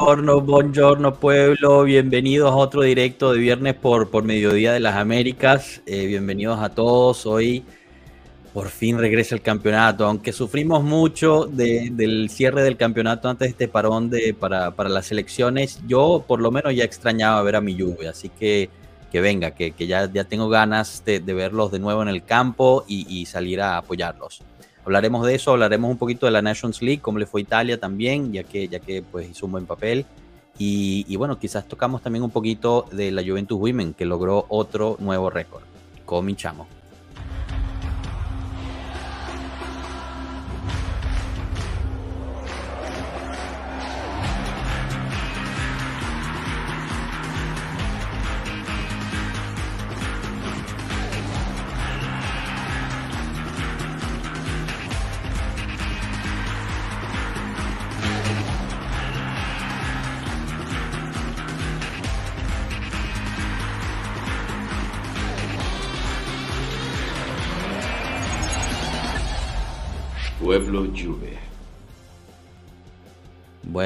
Buongiorno, buongiorno pueblo, bienvenidos a otro directo de viernes por, por Mediodía de las Américas. Eh, bienvenidos a todos. Hoy por fin regresa el campeonato, aunque sufrimos mucho del cierre del campeonato antes de este parón de, para, las elecciones. Yo por lo menos ya extrañaba ver a mi lluvia, así que que venga, que, ya, ya tengo ganas de, verlos de nuevo en el campo y, y salir a apoyarlos. Hablaremos de eso, hablaremos un poquito de la Nations League, cómo le fue Italia también, ya que, ya que pues, hizo un buen papel. Y, bueno, quizás tocamos también un poquito de la Juventus Women, que logró otro nuevo récord. Cominchamos.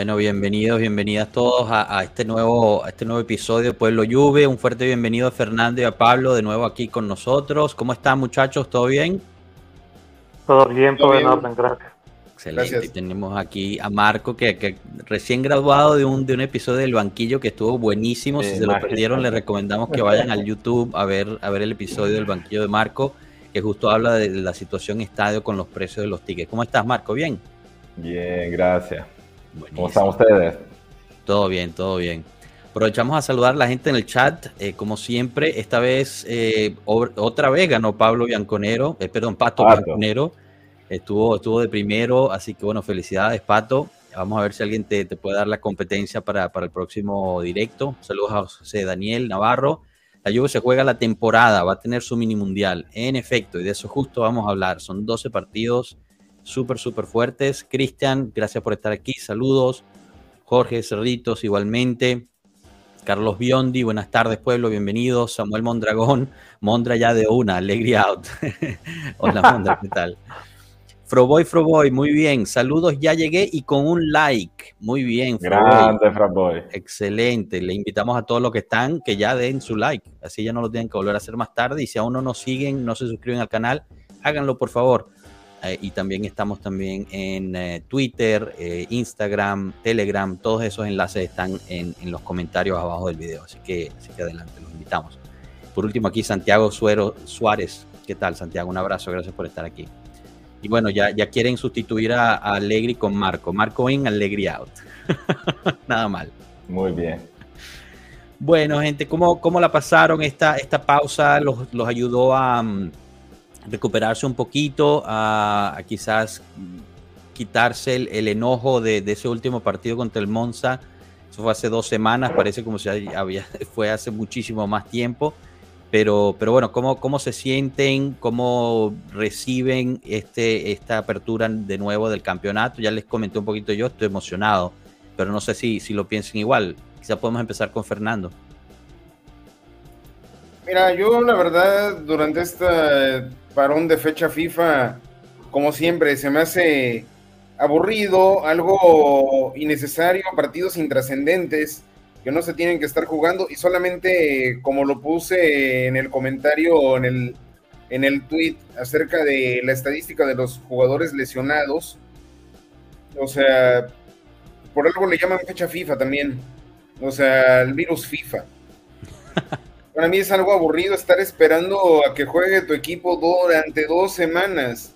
Bueno, bienvenidos, bienvenidas todos a, este nuevo, este nuevo episodio de Pueblo Juve. Un fuerte bienvenido a Fernando y a Pablo de nuevo aquí con nosotros. ¿Cómo están muchachos? ¿Todo bien? Todo bien, todo, en orden, gracias. Excelente. Y tenemos aquí a Marco, que, recién graduado de un, de un episodio del banquillo que estuvo buenísimo. si se lo perdieron, les recomendamos que vayan al YouTube a ver, a ver el episodio del banquillo de Marco que justo habla de la situación estadio con los precios de los tickets. ¿Cómo estás, Marco? ¿Bien? Bien, gracias. ¿Cómo están ustedes? Todo bien, todo bien. Aprovechamos a saludar a la gente en el chat, eh, como siempre. Esta vez, eh, otra vez ganó Pablo Bianconero, eh, perdón, Pato, Bianconero. Estuvo, estuvo de primero, así que bueno, felicidades, Pato. Vamos a ver si alguien te, puede dar la competencia para, para el próximo directo. Saludos a José Daniel Navarro. La Juve se juega la temporada, va a tener su mini mundial. En efecto, y de eso justo vamos a hablar. Son 12 partidos súper, súper fuertes. Cristian, gracias por estar aquí. Saludos. Jorge Cerritos, igualmente. Carlos Biondi, buenas tardes, pueblo, bienvenidos. Samuel Mondragón, Mondra ya de una, Alegría Out. Hola, Mondra, ¿qué tal? Froboy, Froboy, muy bien. Saludos, ya llegué y con un like. Muy bien, Grande, Froboy. Excelente. Le invitamos a todos los que están que ya den su like. Así ya no lo tienen que volver a hacer más tarde. Y si aún no nos siguen, no se suscriben al canal, háganlo por favor. Eh, y también estamos también en eh, Twitter, eh, Instagram, Telegram. Todos esos enlaces están en, los comentarios abajo del video. Así que, así que adelante, los invitamos. Por último, aquí Santiago Suero Suárez. ¿Qué tal, Santiago? Un abrazo, gracias por estar aquí. Y bueno, ya, ya quieren sustituir a, Allegri con Marco. Marco in, Allegri out. Nada mal. Muy bien. Bueno, gente, ¿cómo, cómo la pasaron esta, esta pausa? ¿Los, ayudó a mm, recuperarse un poquito? A, quizás quitarse el, enojo de, ese último partido contra el Monza? Eso fue hace dos semanas, parece como si había, fue hace muchísimo más tiempo. Pero, pero bueno, ¿cómo, ¿cómo se sienten? ¿Cómo reciben este, esta apertura de nuevo del campeonato? Ya les comenté un poquito yo, estoy emocionado, pero no sé si, si lo piensan igual. Quizá podemos empezar con Fernando. Mira, yo la verdad, durante este parón de fecha FIFA, como siempre, se me hace aburrido, algo innecesario, partidos intrascendentes que no se tienen que estar jugando y solamente como lo puse en el comentario en el en el tweet acerca de la estadística de los jugadores lesionados, o sea, por algo le llaman fecha FIFA también, o sea, el virus FIFA. Para mí es algo aburrido estar esperando a que juegue tu equipo durante dos semanas.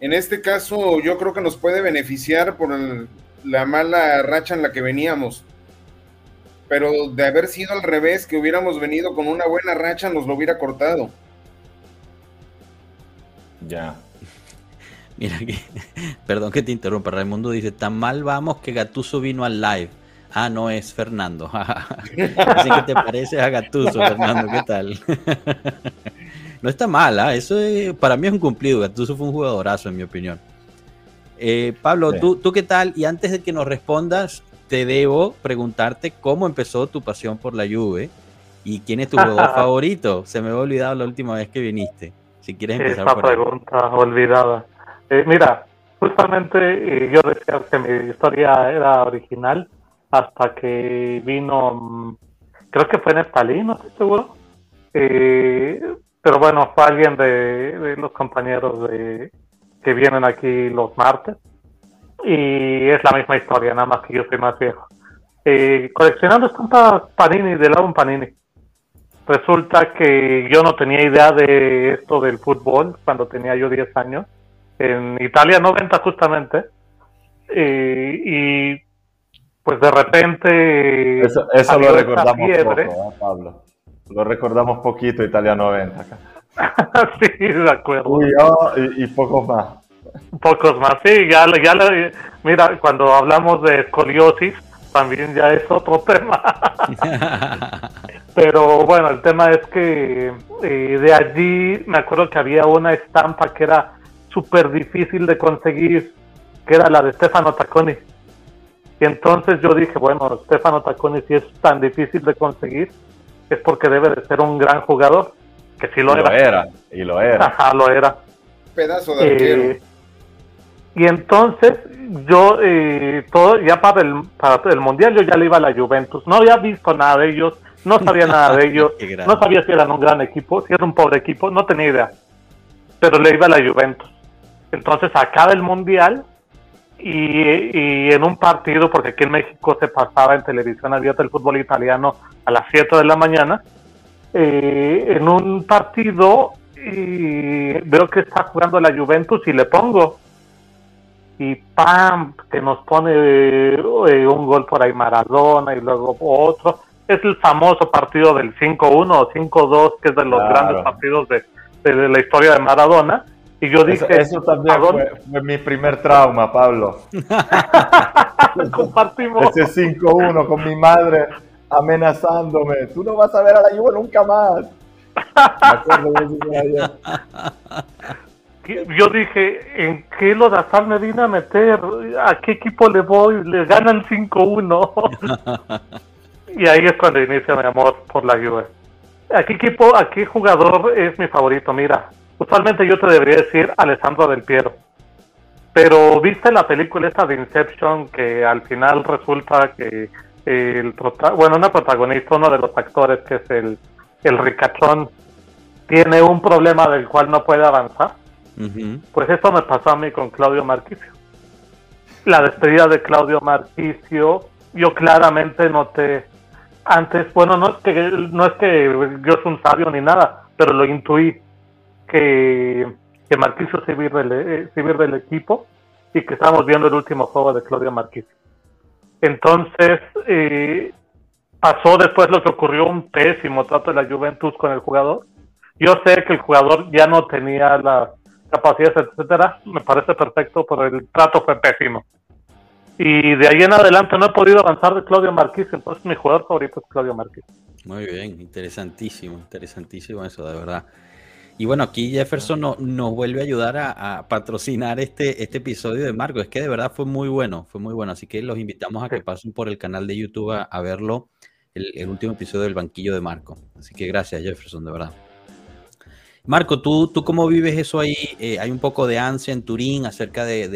En este caso, yo creo que nos puede beneficiar por la mala racha en la que veníamos pero de haber sido al revés, que hubiéramos venido con una buena racha, nos lo hubiera cortado. Ya. Mira perdón que te interrumpa, Raimundo dice, tan mal vamos que Gatuso vino al live. Ah, no es Fernando. Así que te pareces a Gatuso, Fernando, ¿qué tal? no está mal, ¿ah? eso para mí es un cumplido. Gatuso fue un jugadorazo, en mi opinión. Eh, Pablo, ¿tú, ¿tú qué tal? Y antes de que nos respondas, te debo preguntarte cómo empezó tu pasión por la Juve y quién es tu jugador favorito. Se me había olvidado la última vez que viniste. Si quieres empezar Esa pregunta olvidada. Eh, mira, justamente eh, yo decía que mi historia era original. Hasta que vino, mm, creo que fue Neftalí, no estoy seguro. Eh, pero bueno, fue alguien de, los compañeros de, que vienen aquí los martes. Y es la misma historia, nada más que yo soy más viejo. Eh, coleccionando estampas Panini del álbum Panini. Resulta que yo no tenía idea de esto del fútbol cuando tenía yo 10 años. En Italia 90 justamente. Eh, y pues de repente... Eso, lo recordamos poco, ¿eh, Pablo. Lo recordamos poquito Italia 90 acá. sí, de acuerdo. y, pocos más. Pocos más, sí, ya, ya mira, cuando hablamos de escoliosis, también ya es otro tema. Pero bueno, el tema es que eh, de allí me acuerdo que había una estampa que era súper difícil de conseguir, que era la de Stefano Tacconi. Y entonces yo dije, bueno, Stefano Tacconi si es tan difícil de conseguir, es porque debe de ser un gran jugador, que sí lo, y era. Lo era. Y lo era. Ajá, lo era. Pedazo de eh, y entonces yo, eh, todo, ya para el, para el Mundial, yo ya le iba a la Juventus. No había visto nada de ellos, no sabía nada de ellos, no sabía si eran un gran equipo, si era un pobre equipo, no tenía idea. Pero le iba a la Juventus. Entonces acaba el Mundial y, en un partido, porque aquí en México se pasaba en televisión abierta el fútbol italiano a las 7 de la mañana, eh, en un partido y veo que está jugando la Juventus y le pongo y ¡pam! que nos pone eh, un gol por ahí Maradona y luego otro. Es el famoso partido del 5-1 o 5-2, que es de los grandes partidos de, la historia de Maradona. Y yo dije... Eso, también fue, mi primer trauma, Pablo. Compartimos. Ese 5-1 con mi madre amenazándome. Tú no vas a ver a la Juve nunca más. Yo dije, ¿en qué lo Lodazal me vine a meter? ¿A qué equipo le voy? Le ganan 5-1. y ahí es cuando inicia mi amor por la Juve. ¿A qué equipo, a qué jugador es mi favorito? Mira, usualmente yo te debería decir Alessandro Del Piero. Pero viste la película esta de Inception que al final resulta que el bueno, una protagonista, uno de los actores que es el, el ricachón, tiene un problema del cual no puede avanzar pues esto me pasó a mí con Claudio Marquicio. La despedida de Claudio Marquicio, yo claramente noté antes, bueno, no es que no es que yo soy un sabio ni nada, pero lo intuí que, que se iba, del, equipo y que estábamos viendo el último juego de Claudio Marquicio. Entonces, eh, pasó después lo que ocurrió un pésimo trato de la Juventus con el jugador. Yo sé que el jugador ya no tenía la capacidades, etcétera, me parece perfecto, pero el trato fue pésimo. Y de ahí en adelante no he podido avanzar de Claudio Marquís, entonces mi jugador favorito es Claudio Marquís. Muy bien, interesantísimo, interesantísimo eso, de verdad. Y bueno, aquí Jefferson nos vuelve a ayudar a, patrocinar este, este episodio de Marco. Es que de verdad fue muy bueno, fue muy bueno. Así que los invitamos a que pasen por el canal de YouTube a, verlo, el, el, último episodio del banquillo de Marco. Así que gracias Jefferson, de verdad. Marco, ¿tú, ¿tú cómo vives eso ahí? Eh, hay un poco de ansia en Turín acerca de,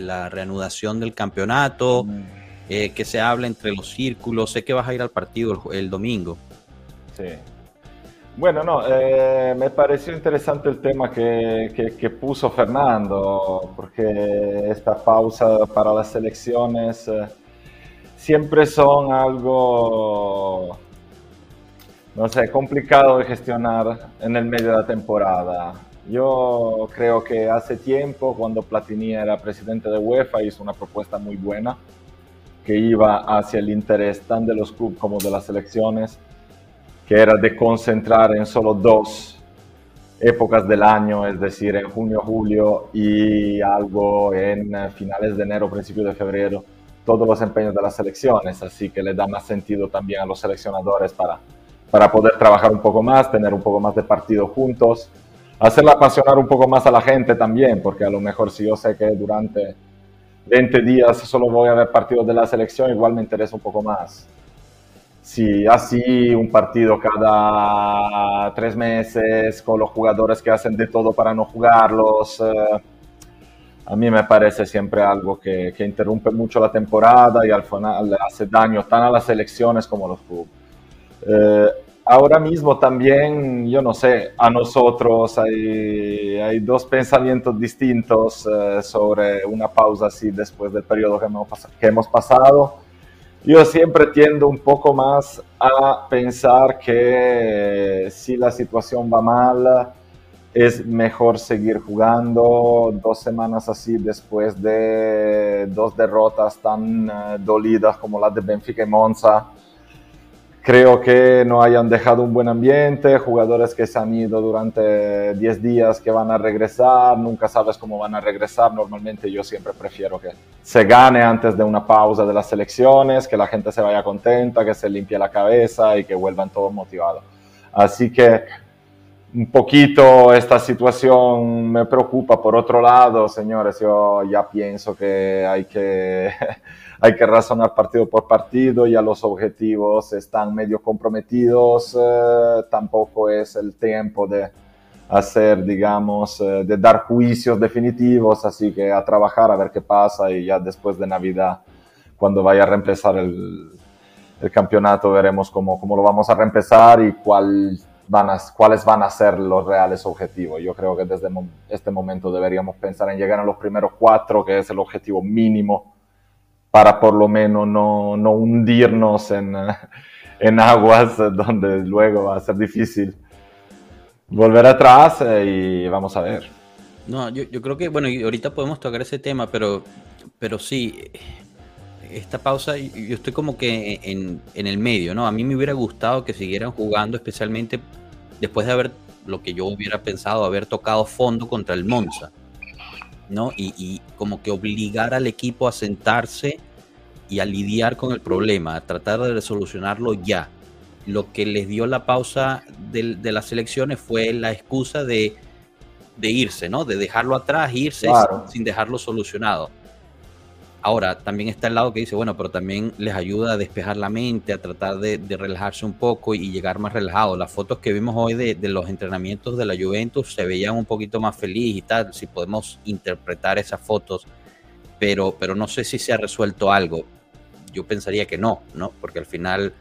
la reanudación del campeonato, mm. eh, que se habla entre los círculos. Sé que vas a ir al partido el, domingo. Sí. Bueno, no, eh, me pareció interesante el tema que, que, puso Fernando, porque esta pausa para las elecciones siempre son algo no sé, complicado de gestionar en el medio de la temporada. Yo creo que hace tiempo, cuando Platini era presidente de UEFA, hizo una propuesta muy buena que iba hacia el interés tan de los clubes como de las selecciones, que era de concentrar en solo dos épocas del año, es decir, en junio, julio y algo en finales de enero, principios de febrero, todos los empeños de las selecciones, así que le da más sentido también a los seleccionadores para para poder trabajar un poco más, tener un poco más de partido juntos, hacerla apasionar un poco más a la gente también, porque a lo mejor si yo sé que durante 20 días solo voy a ver partidos de la selección, igual me interesa un poco más. Si así un partido cada tres meses con los jugadores que hacen de todo para no jugarlos, eh, a mí me parece siempre algo que, que interrumpe mucho la temporada y al final hace daño tan a las elecciones como a los clubes. Eh, ahora mismo también, yo no sé, a nosotros hay, hay dos pensamientos distintos eh, sobre una pausa así después del periodo que hemos, que hemos pasado. Yo siempre tiendo un poco más a pensar que si la situación va mal, es mejor seguir jugando dos semanas así después de dos derrotas tan eh, dolidas como las de Benfica y Monza Creo que no hayan dejado un buen ambiente, jugadores que se han ido durante 10 días que van a regresar, nunca sabes cómo van a regresar. Normalmente yo siempre prefiero que se gane antes de una pausa de las elecciones, que la gente se vaya contenta, que se limpie la cabeza y que vuelvan todos motivados. Así que un poquito esta situación me preocupa. Por otro lado, señores, yo ya pienso que hay que hay que razonar partido por partido, ya los objetivos están medio comprometidos, eh, tampoco es el tiempo de hacer, digamos, eh, de dar juicios definitivos, así que a trabajar a ver qué pasa. Y ya después de Navidad, cuando vaya a reempezar el, el campeonato, veremos cómo, cómo, lo vamos a reempezar y cuál van a, cuáles van a ser los reales objetivos. Yo creo que desde este momento deberíamos pensar en llegar a los primeros cuatro, que es el objetivo mínimo para por lo menos no, no hundirnos en, en, aguas donde luego va a ser difícil volver atrás eh, y vamos a ver. No, yo, yo creo que, bueno, ahorita podemos tocar ese tema, pero, pero sí, esta pausa, yo estoy como que en, en, el medio, ¿no? A mí me hubiera gustado que siguieran jugando, especialmente después de haber, lo que yo hubiera pensado, haber tocado fondo contra el Monza. ¿no? Y, como que obligar al equipo a sentarse y a lidiar con el problema, a tratar de solucionarlo ya. Lo que les dio la pausa de, las elecciones fue la excusa de, irse, ¿no? De dejarlo atrás, irse sin dejarlo solucionado. Ahora, también está el lado que dice, bueno, pero también les ayuda a despejar la mente, a tratar de, relajarse un poco y, llegar más relajado. Las fotos que vimos hoy de, los entrenamientos de la Juventus se veían un poquito más feliz y tal, si podemos interpretar esas fotos, pero, pero no sé si se ha resuelto algo. Yo pensaría que no, ¿no? Porque al final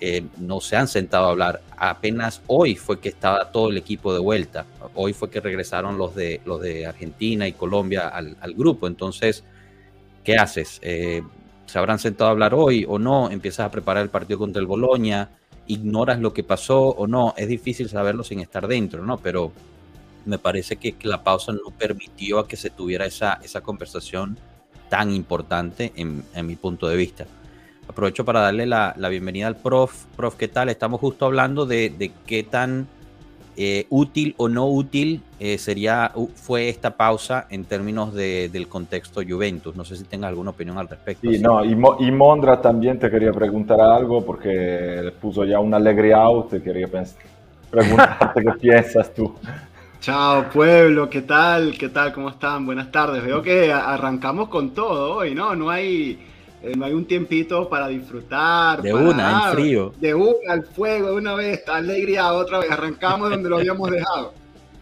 eh, no se han sentado a hablar. Apenas hoy fue que estaba todo el equipo de vuelta. Hoy fue que regresaron los de, los de Argentina y Colombia al, al grupo. Entonces ¿qué haces? Eh, ¿Se habrán sentado a hablar hoy o no? ¿Empiezas a preparar el partido contra el Boloña? ¿Ignoras lo que pasó o no? Es difícil saberlo sin estar dentro, ¿no? Pero me parece que la pausa no permitió a que se tuviera esa, esa conversación tan importante en, mi punto de vista. Aprovecho para darle la, bienvenida al prof. Prof, ¿qué tal? Estamos justo hablando de, de qué tan eh, útil o no útil eh, sería fue esta pausa en términos del contexto Juventus. No sé si tenga alguna opinión al respecto. Sí, no, y, Mondra también te quería preguntar algo porque puso ya un alegría out, te quería preguntarte qué piensas tú. Chao pueblo, ¿qué tal? ¿Qué tal? ¿Cómo están? Buenas tardes. Veo que arrancamos con todo hoy, ¿no? No hay eh, no hay un tiempito para disfrutar. De una, en frío. De una, al fuego, de una vez, alegría, otra vez, arrancamos donde lo habíamos dejado.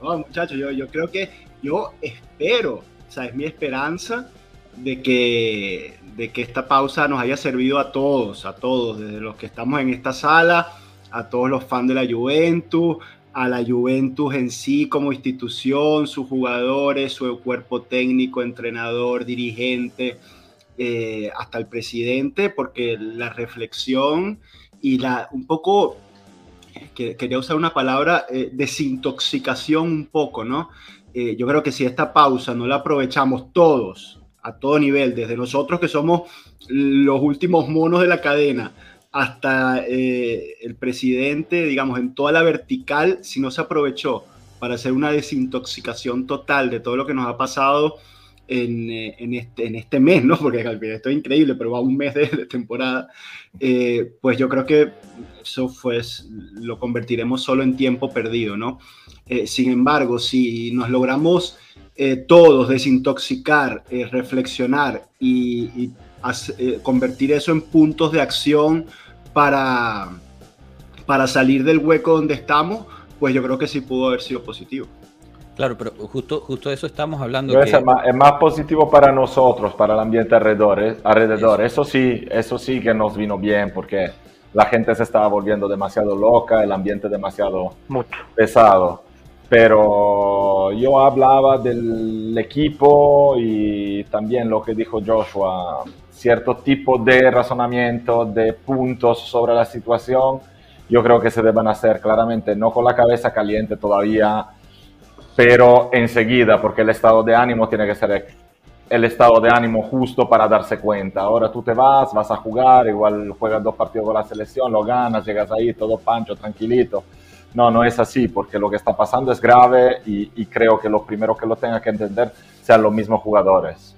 No, muchachos, yo, yo creo que, yo espero, o sea, es mi esperanza de que, de que esta pausa nos haya servido a todos, a todos, desde los que estamos en esta sala, a todos los fans de la Juventus, a la Juventus en sí como institución, sus jugadores, su cuerpo técnico, entrenador, dirigente, eh, hasta el presidente, porque la reflexión y la un poco, que, quería usar una palabra, eh, desintoxicación un poco, ¿no? Eh, yo creo que si esta pausa no la aprovechamos todos, a todo nivel, desde nosotros que somos los últimos monos de la cadena, hasta el presidente, digamos, en toda la vertical, si no se aprovechó para hacer una desintoxicación total de todo lo que nos ha pasado eh, en, este, en este mes, ¿no? Porque esto es increíble, pero va un mes de, temporada, eh, pues yo creo que eso pues, lo convertiremos solo en tiempo perdido, ¿no? Eh, sin embargo, si nos logramos todos desintoxicar, reflexionar y, convertir eso en puntos de acción para, para salir del hueco donde estamos, pues yo creo que sí pudo haber sido positivo. Claro, pero justo, justo eso estamos hablando. Es, más, positivo para nosotros, para el ambiente alrededor. alrededor. Eso. sí, eso sí que nos vino bien porque la gente se estaba volviendo demasiado loca, el ambiente demasiado pesado. Pero yo hablaba del equipo y también lo que dijo Joshua, cierto tipo de razonamiento, de puntos sobre la situación, yo creo que se deben hacer claramente, no con la cabeza caliente todavía pero enseguida, porque el estado de ánimo tiene que ser el estado de ánimo justo para darse cuenta. Ahora tú te vas, vas a jugar, igual juegas dos partidos con la selección, lo ganas, llegas ahí todo pancho, tranquilito. No, no es así, porque lo que está pasando es grave y, creo que lo primero que lo tenga que entender sean los mismos jugadores.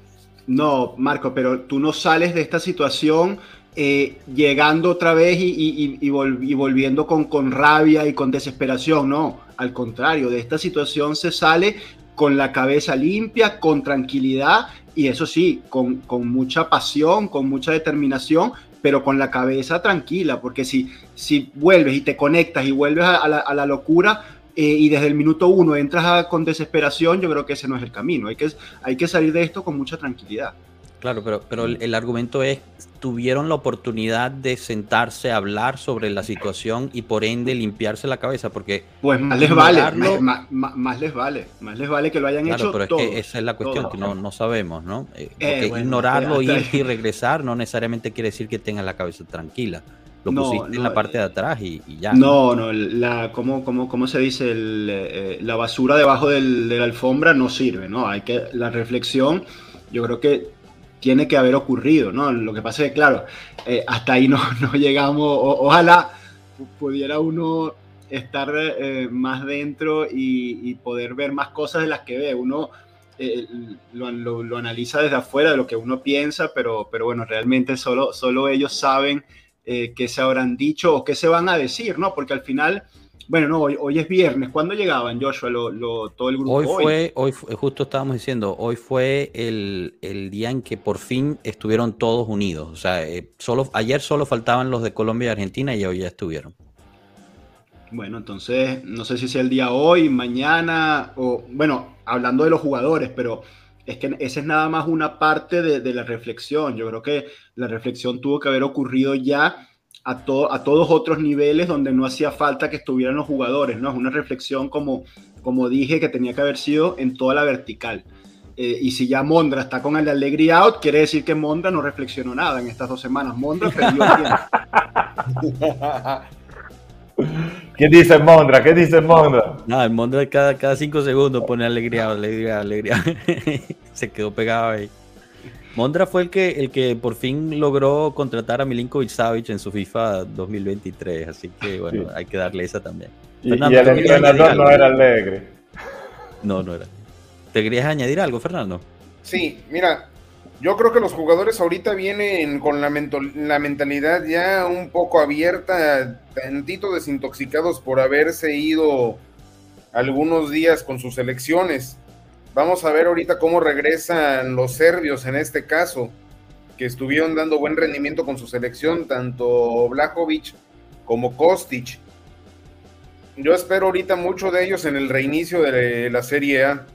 No, Marco, pero tú no sales de esta situación eh, llegando otra vez y, volviendo con, con, rabia y con desesperación, no, al contrario, de esta situación se sale con la cabeza limpia, con tranquilidad y eso sí, con, mucha pasión, con mucha determinación, pero con la cabeza tranquila, porque si, si vuelves y te conectas y vuelves a, la, locura, eh, y desde el minuto uno entras con desesperación, yo creo que ese no es el camino. Hay que, hay que salir de esto con mucha tranquilidad. Claro, pero, pero el, argumento es, tuvieron la oportunidad de sentarse a hablar sobre la situación y por ende limpiarse la cabeza, porque... Pues más les vale, más, les vale, más les vale que lo hayan hecho pero es que esa es la cuestión, que no, no sabemos, ¿no? Eh, eh, ignorarlo, ir y regresar no necesariamente quiere decir que tengan la cabeza tranquila. Lo pusiste en la parte de atrás y, ya. No, no, la, ¿cómo, cómo, cómo se dice? Eh, la basura debajo del, de la alfombra no sirve, ¿no? Hay que, la reflexión, yo creo que tiene que haber ocurrido, ¿no? Lo que pasa es que, claro, eh, hasta ahí no, llegamos, ojalá pudiera uno estar eh, más dentro y, poder ver más cosas de las que ve. Uno eh, lo, lo, analiza desde afuera de lo que uno piensa, pero, pero bueno, realmente solo, solo ellos saben qué se habrán dicho o qué se van a decir, ¿no? Porque al final bueno, no, hoy, es viernes. ¿Cuándo llegaban, Joshua, todo el grupo? Hoy fue, hoy, justo estábamos diciendo, hoy fue el, día en que por fin estuvieron todos unidos. O sea, eh, solo, ayer solo faltaban los de Colombia y Argentina y hoy ya estuvieron. Bueno, entonces, no sé si sea el día hoy, mañana, o bueno, hablando de los jugadores, pero es que esa es nada más una parte de, de la reflexión. Yo creo que la reflexión tuvo que haber ocurrido ya a, a todos otros niveles donde no hacía falta que estuvieran los jugadores, ¿no? Es una reflexión, como, como dije, que tenía que haber sido en toda la vertical. Eh, y si ya Mondra está con el de Alegría Out, quiere decir que Mondra no reflexionó nada en estas dos semanas. Mondra perdió tiempo. ¿Qué dice Mondra? ¿Qué dice Mondra? No, el Mondra cada, cada cinco segundos pone alegría, alegría, alegría. Se quedó pegado ahí. Mondra fue el que, el que por fin logró contratar a Milinkovic Savic en su FIFA 2023, así que bueno, hay que darle esa también. Y, el entrenador no era alegre. No, no era. ¿Te querías añadir algo, Fernando? Sí, mira, yo creo que los jugadores ahorita vienen con la, la mentalidad ya un poco abierta, tantito desintoxicados por haberse ido algunos días con sus elecciones. Vamos a ver ahorita cómo regresan los serbios en este caso, que estuvieron dando buen rendimiento con su selección, tanto Blajovic como Kostic. Yo espero ahorita mucho de ellos en el reinicio de la Serie A.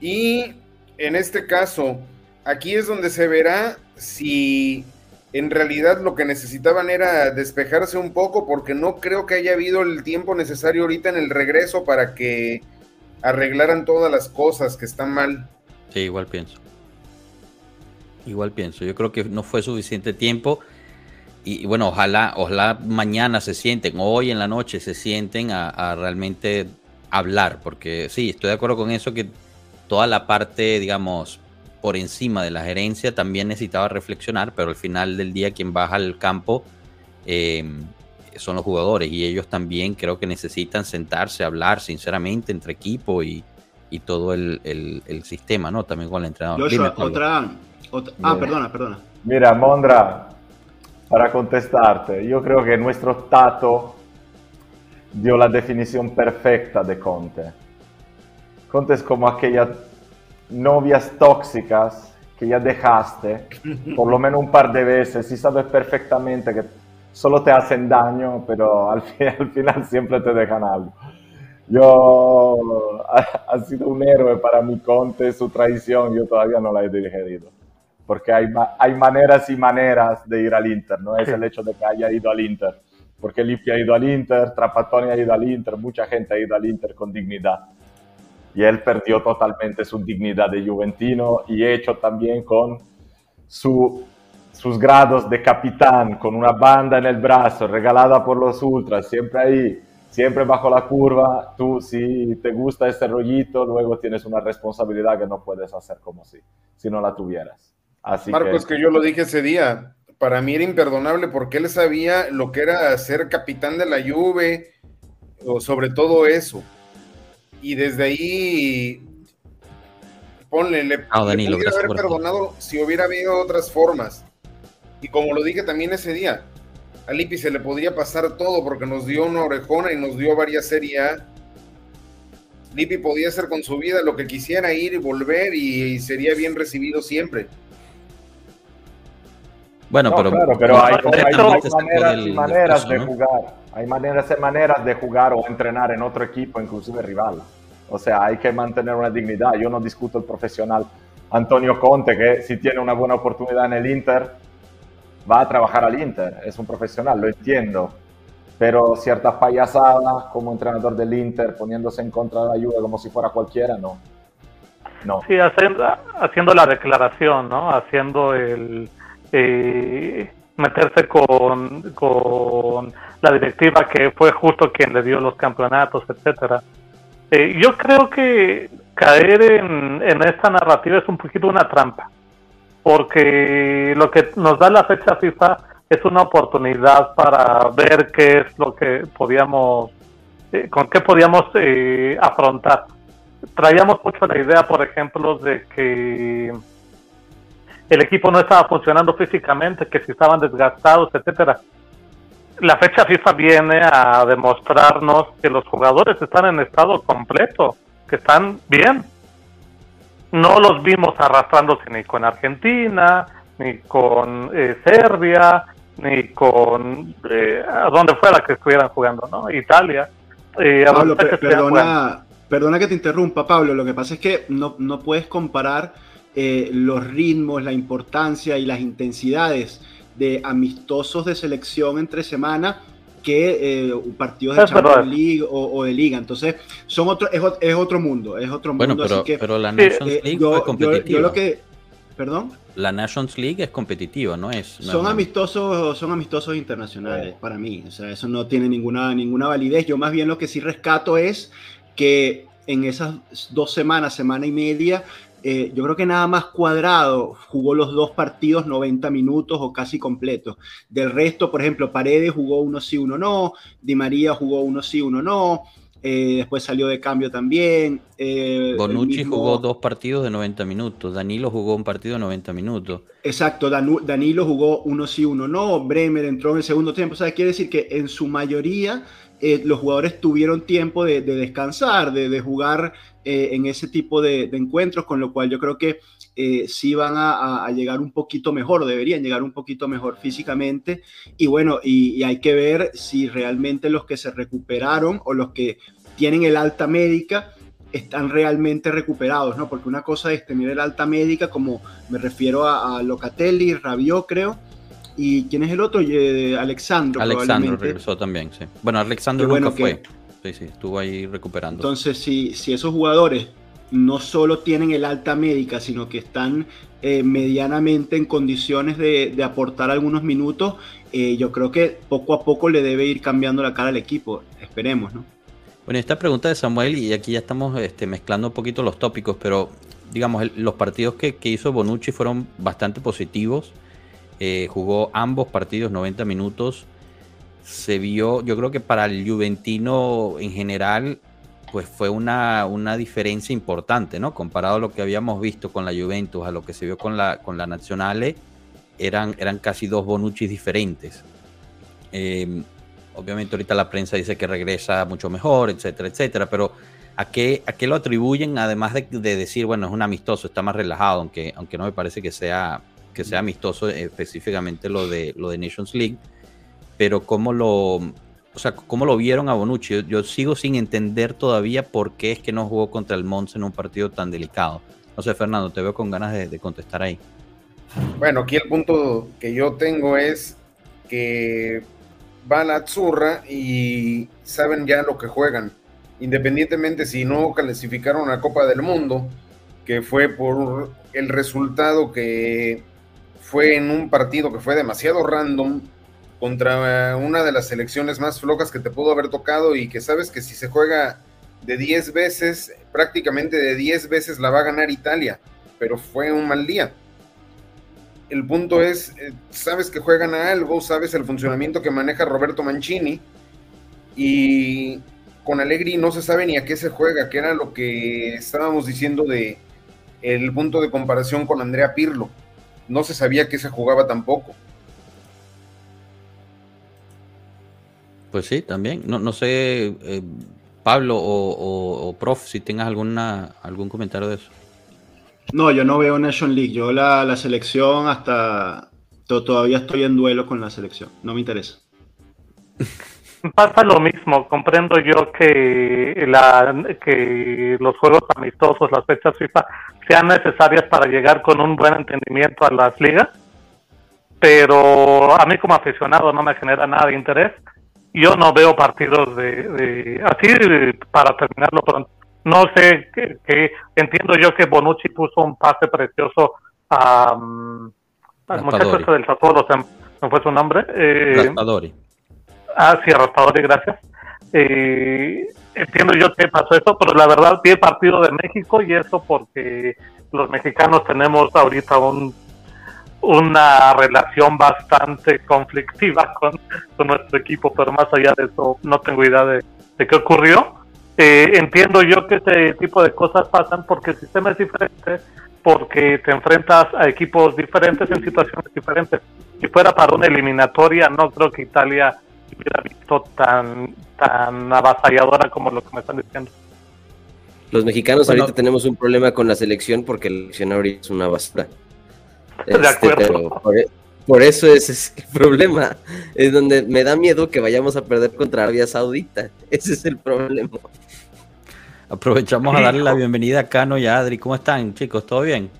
Y en este caso, aquí es donde se verá si en realidad lo que necesitaban era despejarse un poco, porque no creo que haya habido el tiempo necesario ahorita en el regreso para que arreglaran todas las cosas que están mal. Sí, igual pienso. Igual pienso. Yo creo que no fue suficiente tiempo. Y, bueno, ojalá, ojalá mañana se sienten, hoy en la noche se sienten a, realmente hablar, porque sí, estoy de acuerdo con eso, que toda la parte, digamos, por encima de la gerencia también necesitaba reflexionar, pero al final del día quien baja al campo eh, son los jugadores y ellos también creo que necesitan sentarse, hablar sinceramente entre equipo y, todo el, sistema, ¿no? También con el entrenador. otra, Ah, perdona, perdona. Mira, Mondra, para contestarte, yo creo que nuestro Tato dio la definición perfecta de Conte. Conte es como aquellas novias tóxicas que ya dejaste por lo menos un par de veces y sabes perfectamente que solo te hacen daño, pero al, al final siempre te dejan algo. yo ha, sido un héroe para mi Conte, su traición, yo todavía no la he digerido. Porque hay, hay maneras y maneras de ir al Inter, no es el hecho de que haya ido al Inter. Porque Lippi ha ido al Inter, Trapattoni ha ido al Inter, mucha gente ha ido al Inter con dignidad. Y él perdió totalmente su dignidad de juventino y hecho también con su, sus grados de capitán, con una banda en el brazo, regalada por los ultras, siempre ahí siempre bajo la curva, tú si te gusta ese rollito, luego tienes una responsabilidad que no puedes hacer como si, si no la tuvieras. Así Marcos, que... que yo lo dije ese día, para mí era imperdonable porque él sabía lo que era ser capitán de la Juve, o sobre todo eso. Y desde ahí, ponle, le, ah, Danilo, haber perdonado si hubiera habido otras formas. Y como lo dije también ese día, a Lippi se le podría pasar todo porque nos dio una orejona y nos dio varias Serie A. Lippi podía hacer con su vida lo que quisiera ir y volver y, sería bien recibido siempre. Bueno, pero, claro, pero hay, maneras, y maneras de jugar. Hay maneras y maneras de jugar o entrenar en otro equipo, inclusive rival. O sea, hay que mantener una dignidad. Yo no discuto el profesional Antonio Conte, que si tiene una buena oportunidad en el Inter, va a trabajar al Inter, es un profesional, lo entiendo, pero ciertas payasadas como entrenador del Inter poniéndose en contra de la Juve como si fuera cualquiera, no. No. Sí, haciendo, haciendo la declaración, ¿no? Haciendo el... Eh, meterse con, con la directiva que fue justo quien le dio los campeonatos, etcétera. Eh, yo creo que caer en, en esta narrativa es un poquito una trampa porque lo que nos da la fecha FIFA es una oportunidad para ver qué es lo que podíamos, eh, con qué podíamos eh, afrontar. Traíamos mucho la idea, por ejemplo, de que el equipo no estaba funcionando físicamente, que si estaban desgastados, etcétera. La fecha FIFA viene a demostrarnos que los jugadores están en estado completo, que están bien, no los vimos arrastrándose ni con Argentina, ni con eh, Serbia, ni con eh, a donde fuera que estuvieran jugando, ¿no? Italia. Eh, Pablo, perdona, perdona que te interrumpa, Pablo. Lo que pasa es que no, no puedes comparar los ritmos, la importancia y las intensidades de amistosos de selección entre semana que eh, partidos de Champions League o, de Liga. Entonces, son otro, es, es otro mundo, es otro mundo. Pero, así que, pero la Nations eh, League es competitiva. Yo, lo que, ¿Perdón? La Nations League es competitiva, ¿no es? son amistosos, son amistosos internacionales para mí. O sea, eso no tiene ninguna, ninguna validez. Yo más bien lo que sí rescato es que en esas dos semanas, semana y media, eh, yo creo que nada más cuadrado jugó los dos partidos 90 minutos o casi completos. Del resto, por ejemplo, Paredes jugó uno sí, uno no, Di María jugó uno sí, uno no. Eh, después salió de cambio también. Eh, Bonucci jugó dos partidos de 90 minutos, Danilo jugó un partido de 90 minutos. Exacto, Danilo jugó uno sí, uno no, Bremer entró en el segundo tiempo, o sea, quiere decir que en su mayoría eh, los jugadores tuvieron tiempo de, descansar, de, jugar eh, en ese tipo de, encuentros, con lo cual yo creo que eh, sí van a, llegar un poquito mejor, deberían llegar un poquito mejor físicamente. Y bueno, y, hay que ver si realmente los que se recuperaron o los que tienen el alta médica están realmente recuperados, ¿no? Porque una cosa es tener el alta médica, como me refiero a, a Locatelli, Rabiot, creo, ¿Y quién es el otro? Eh, Alexandro. Alexandro regresó también, sí. Bueno, Alexandro nunca fue. Sí, sí, estuvo ahí recuperando. Entonces, si, si esos jugadores no solo tienen el alta médica, sino que están eh, medianamente en condiciones de, aportar algunos minutos, eh, yo creo que poco a poco le debe ir cambiando la cara al equipo. Esperemos, ¿no? Bueno, esta pregunta de Samuel, y aquí ya estamos este, mezclando un poquito los tópicos, pero digamos, los partidos que, que hizo Bonucci fueron bastante positivos. Eh, jugó ambos partidos 90 minutos. Se vio, yo creo que para el Juventino en general, pues fue una, una diferencia importante, ¿no? Comparado a lo que habíamos visto con la Juventus, a lo que se vio con la, con la Nazionale, eran, eran casi dos Bonucci diferentes. Em, obviamente ahorita la prensa dice que regresa mucho mejor, etcétera, etcétera, pero ¿a qué, a qué lo atribuyen? Además de, de, decir, bueno, es un amistoso, está más relajado, aunque, aunque no me parece que sea que sea amistoso, específicamente lo de, lo de Nations League, pero cómo lo, o sea, cómo lo vieron a Bonucci. Yo, sigo sin entender todavía por qué es que no jugó contra el Mons en un partido tan delicado. No sé, Fernando, te veo con ganas de, contestar ahí. Bueno, aquí el punto que yo tengo es que van a Zurra y saben ya lo que juegan. Independientemente si no clasificaron a Copa del Mundo, que fue por el resultado que fue en un partido que fue demasiado random contra una de las selecciones más flojas que te pudo haber tocado y que sabes que si se juega de 10 veces, prácticamente de 10 veces la va a ganar Italia, pero fue un mal día. El punto es, eh, sabes que juegan a algo, sabes el funcionamiento que maneja Roberto Mancini y con Allegri no se sabe ni a qué se juega, que era lo que estábamos diciendo de el punto de comparación con Andrea Pirlo. No se sabía que se jugaba tampoco. Pues sí, también. No, no sé, eh, Pablo o, Prof, si tengas alguna, algún comentario de eso. No, yo no veo Nation League. Yo la, selección hasta... todavía estoy en duelo con la selección. No me interesa. Pasa lo mismo. Comprendo yo que, la, que los juegos amistosos, las fechas FIFA, sean necesarias para llegar con un buen entendimiento a las ligas. Pero a mí como aficionado no me genera nada de interés yo no veo partidos de, así para terminarlo pronto. No sé que, entiendo yo que Bonucci puso un pase precioso a, mm, al muchacho este del Sassuolo, no fue su nombre. Eh, Raspadori. Ah, sí, Raspadori, gracias. Eh, entiendo yo que pasó eso, pero la verdad vi el partido de México y eso porque los mexicanos tenemos ahorita un una relación bastante conflictiva con, nuestro equipo, pero más allá de eso no tengo idea de, qué ocurrió. Eh, entiendo yo que este tipo de cosas pasan porque el sistema es diferente, porque te enfrentas a equipos diferentes en situaciones diferentes. Si fuera para una eliminatoria, no creo que Italia hubiera visto tan, tan avasalladora como lo que me están diciendo. Los mexicanos ahorita tenemos un problema con la selección porque la selección ahorita es una basura. de este, acuerdo. E, por, eso ese es el problema. Es donde me da miedo que vayamos a perder contra Arabia Saudita. Ese es el problema. Aprovechamos a darle la bienvenida a Cano y a Adri. ¿Cómo están, chicos? ¿Todo bien?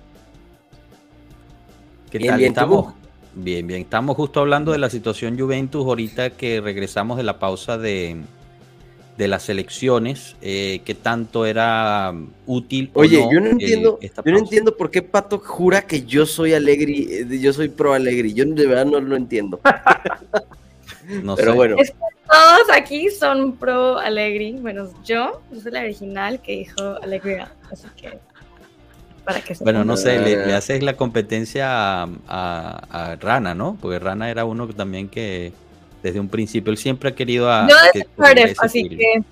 ¿Qué bien, tal? Bien, estamos bien, bien. Estamos justo hablando de la situación Juventus ahorita que regresamos de la pausa de, de las elecciones, eh, qué tanto era útil. Oye, yo no entiendo, yo no entiendo por qué Pato jura que yo soy Alegri, eh, yo soy pro Alegri. Yo de verdad no lo entiendo. no Pero bueno. todos aquí son pro Alegri, bueno, yo, yo soy la original que dijo Alegría, así que para que bueno, no sé, le, haces la competencia a, a, Rana, ¿no? Porque Rana era uno también que desde un principio. Él siempre ha querido a. Yo así que.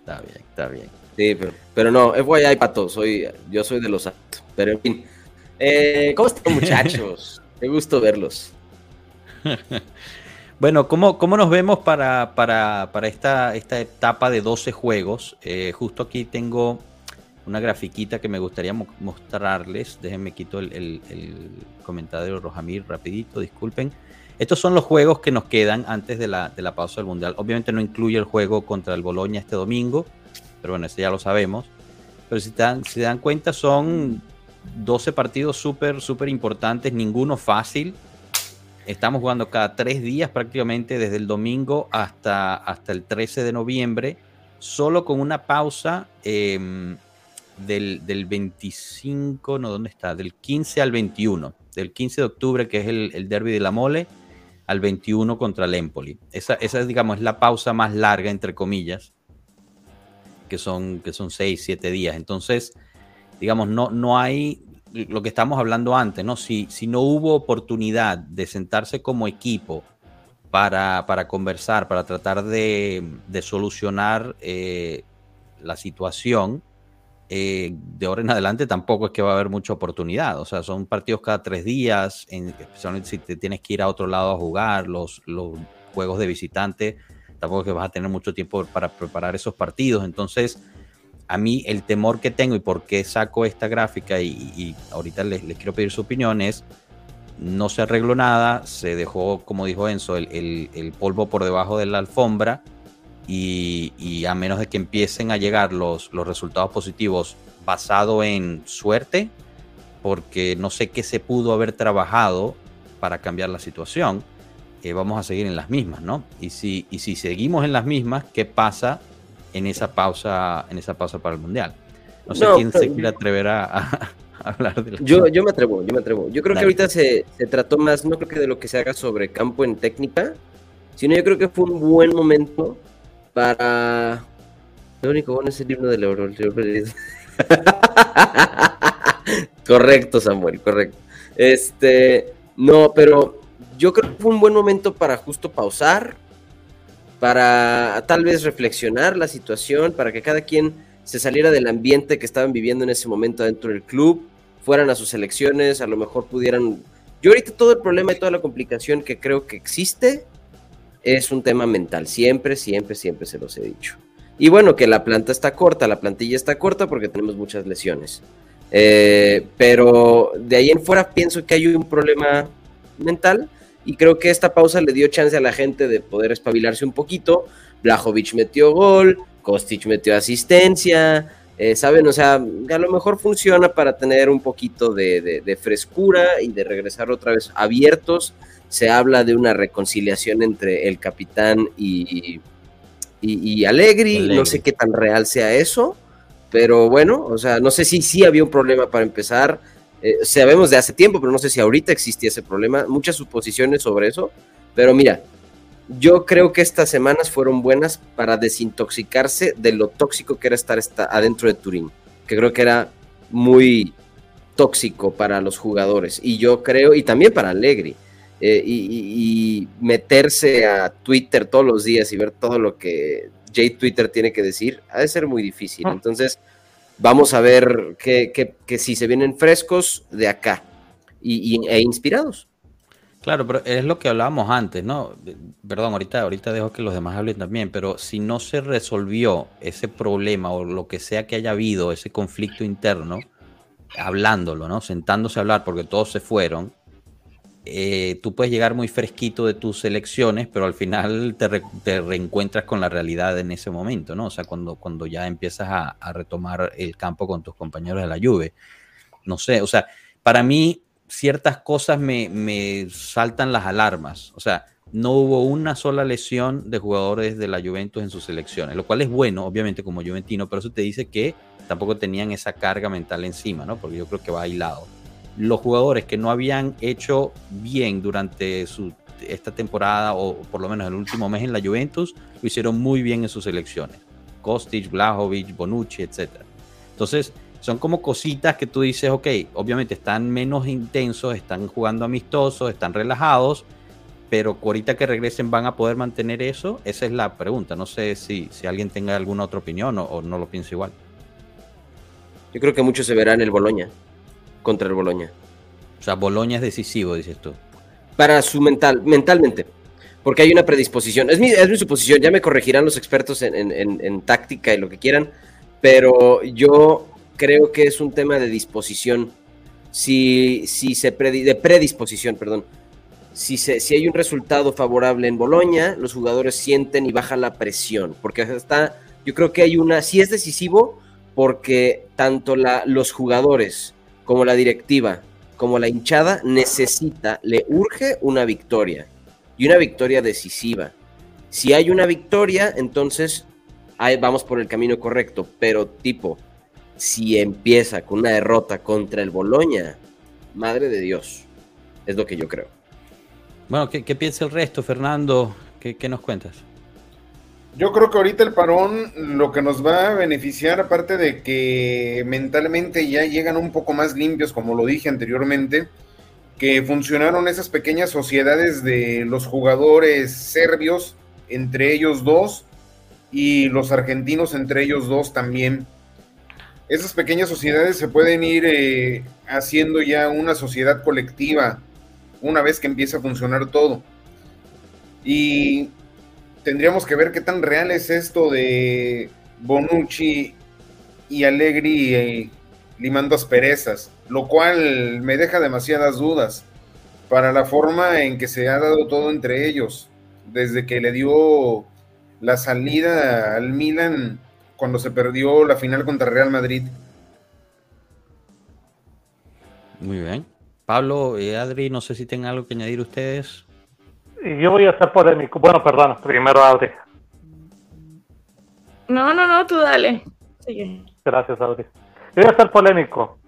Está bien, está bien. Sí, pero, pero no, FYI, Pato, soy, yo soy de los actos. Pero en fin. Eh, ¿Cómo están, muchachos? Me gusto verlos. Bueno, ¿cómo, ¿cómo, nos vemos para, para, para esta, esta, etapa de 12 juegos? Eh, justo aquí tengo una grafiquita que me gustaría mostrarles. Déjenme quito el, el, el comentario de Rojamir rapidito, disculpen. Estos son los juegos que nos quedan antes de la, de la pausa del Mundial. Obviamente no incluye el juego contra el Boloña este domingo, pero bueno, eso ya lo sabemos. Pero si, dan, se dan cuenta, son 12 partidos súper, súper importantes, ninguno fácil. Estamos jugando cada tres días prácticamente desde el domingo hasta, hasta el 13 de noviembre, solo con una pausa em, del, del, 25, no, ¿dónde está? Del 15 al 21, del 15 de octubre, que es el, el derby de la mole, al 21 contra el Empoli. Esa, esa digamos, es la pausa más larga, entre comillas, que son, que son 6, 7 días. Entonces, digamos, no, no hay lo que estamos hablando antes, ¿no? Si, si no hubo oportunidad de sentarse como equipo para, para conversar, para tratar de, de solucionar eh, la situación, eh, de ahora en adelante tampoco es que va a haber mucha oportunidad. O sea, son partidos cada tres días, especialmente si te tienes que ir a otro lado a jugar, los, juegos de visitante, tampoco es que vas a tener mucho tiempo para preparar esos partidos. Entonces, a mí el temor que tengo y por qué saco esta gráfica y, ahorita les, quiero pedir su opinión es, no se arregló nada, se dejó, como dijo Enzo, el, polvo por debajo de la alfombra y, a menos de que empiecen a llegar los, los resultados positivos basado en suerte, porque no sé qué se pudo haber trabajado para cambiar la situación, eh, vamos a seguir en las mismas, ¿no? Y si, y si seguimos en las mismas, ¿qué pasa en esa pausa, en esa pausa para el Mundial? No sé quién se quiere atrever a, hablar de la yo, yo me atrevo, yo me atrevo. Yo creo que ahorita se, se, trató más, no creo que de lo que se haga sobre campo en técnica, sino yo creo que fue un buen momento para... Lo único bueno es el himno del Euro. correcto, Samuel, correcto. Este, no, pero yo creo que fue un buen momento para justo pausar, para tal vez reflexionar la situación, para que cada quien se saliera del ambiente que estaban viviendo en ese momento dentro del club, fueran a sus elecciones, a lo mejor pudieran... Yo ahorita todo el problema y toda la complicación que creo que existe es un tema mental, siempre, siempre, siempre se los he dicho. Y bueno, que la planta está corta, la plantilla está corta porque tenemos muchas lesiones. Eh, pero de ahí en fuera pienso que hay un problema mental y creo que esta pausa le dio chance a la gente de poder espabilarse un poquito. Blajovic metió gol, Kostic metió asistencia, eh, ¿saben? O sea, a lo mejor funciona para tener un poquito de, frescura y de regresar otra vez abiertos. Se habla de una reconciliación entre el capitán y, y, Allegri. No sé qué tan real sea eso, pero bueno, o sea, no sé si sí había un problema para empezar. Eh, sabemos de hace tiempo, pero no sé si ahorita existía ese problema. Muchas suposiciones sobre eso. Pero mira, yo creo que estas semanas fueron buenas para desintoxicarse de lo tóxico que era estar adentro de Turín, que creo que era muy tóxico para los jugadores. Y yo creo, y también para Allegri. Eh, y, meterse a Twitter todos los días y ver todo lo que Jay Twitter tiene que decir, ha de ser muy difícil. Ah. Entonces, vamos a ver que, si se vienen frescos de acá y, e inspirados. Claro, pero es lo que hablábamos antes, ¿no? Perdón, ahorita, ahorita dejo que los demás hablen también, pero si no se resolvió ese problema o lo que sea que haya habido, ese conflicto interno, hablándolo, ¿no? Sentándose a hablar porque todos se fueron, eh, tú puedes llegar muy fresquito de tus elecciones, pero al final te, reencuentras con la realidad en ese momento, ¿no? O sea, cuando, cuando ya empiezas a, retomar el campo con tus compañeros de la Juve. No sé, o sea, para mí ciertas cosas me, me saltan las alarmas. O sea, no hubo una sola lesión de jugadores de la Juventus en sus selecciones, lo cual es bueno, obviamente, como juventino, pero eso te dice que tampoco tenían esa carga mental encima, ¿no? Porque yo creo que va aislado los jugadores que no habían hecho bien durante su, esta temporada o por lo menos el último mes en la Juventus, lo hicieron muy bien en sus selecciones. Kostic, Blajovic, Bonucci, etc. Entonces, son como cositas que tú dices, ok, obviamente están menos intensos, están jugando amistosos, están relajados, pero ahorita que regresen van a poder mantener eso. Esa es la pregunta. No sé si, si alguien tenga alguna otra opinión o, o no lo piensa igual. Yo creo que mucho se verá en el Boloña contra el Boloña. O sea, Boloña es decisivo, dices tú. Para su mental, mentalmente. Porque hay una predisposición. Es mi, es mi suposición, ya me corregirán los expertos en, táctica y lo que quieran. Pero yo creo que es un tema de disposición. Si, si se de predisposición, perdón. Si, se, si hay un resultado favorable en Boloña, los jugadores sienten y baja la presión. Porque está, yo creo que hay una, si es decisivo, porque tanto la, los jugadores como la directiva, como la hinchada, necesita, le urge una victoria y una victoria decisiva. Si hay una victoria, entonces ahí vamos por el camino correcto, pero tipo, si empieza con una derrota contra el Boloña, madre de Dios, es lo que yo creo. Bueno, ¿qué, piensa el resto, Fernando? ¿Qué nos cuentas? Yo creo que ahorita el parón lo que nos va a beneficiar, aparte de que mentalmente ya llegan un poco más limpios, como lo dije anteriormente, que funcionaron esas pequeñas sociedades de los jugadores serbios entre ellos dos y los argentinos entre ellos dos también. Esas pequeñas sociedades se pueden ir eh, haciendo ya una sociedad colectiva una vez que empieza a funcionar todo. Y tendríamos que ver qué tan real es esto de Bonucci y Allegri eh, limando asperezas, lo cual me deja demasiadas dudas. para la forma en que se ha dado todo entre ellos, desde que le dio la salida al Milan cuando se perdió la final contra Real Madrid. Muy bien. Pablo y Adri, no sé si tienen algo que añadir ustedes. Yo voy a ser polémico. Bueno, perdón, primero Adri. No, no, no, tú dale. Gracias, Adri. Yo voy a ser polémico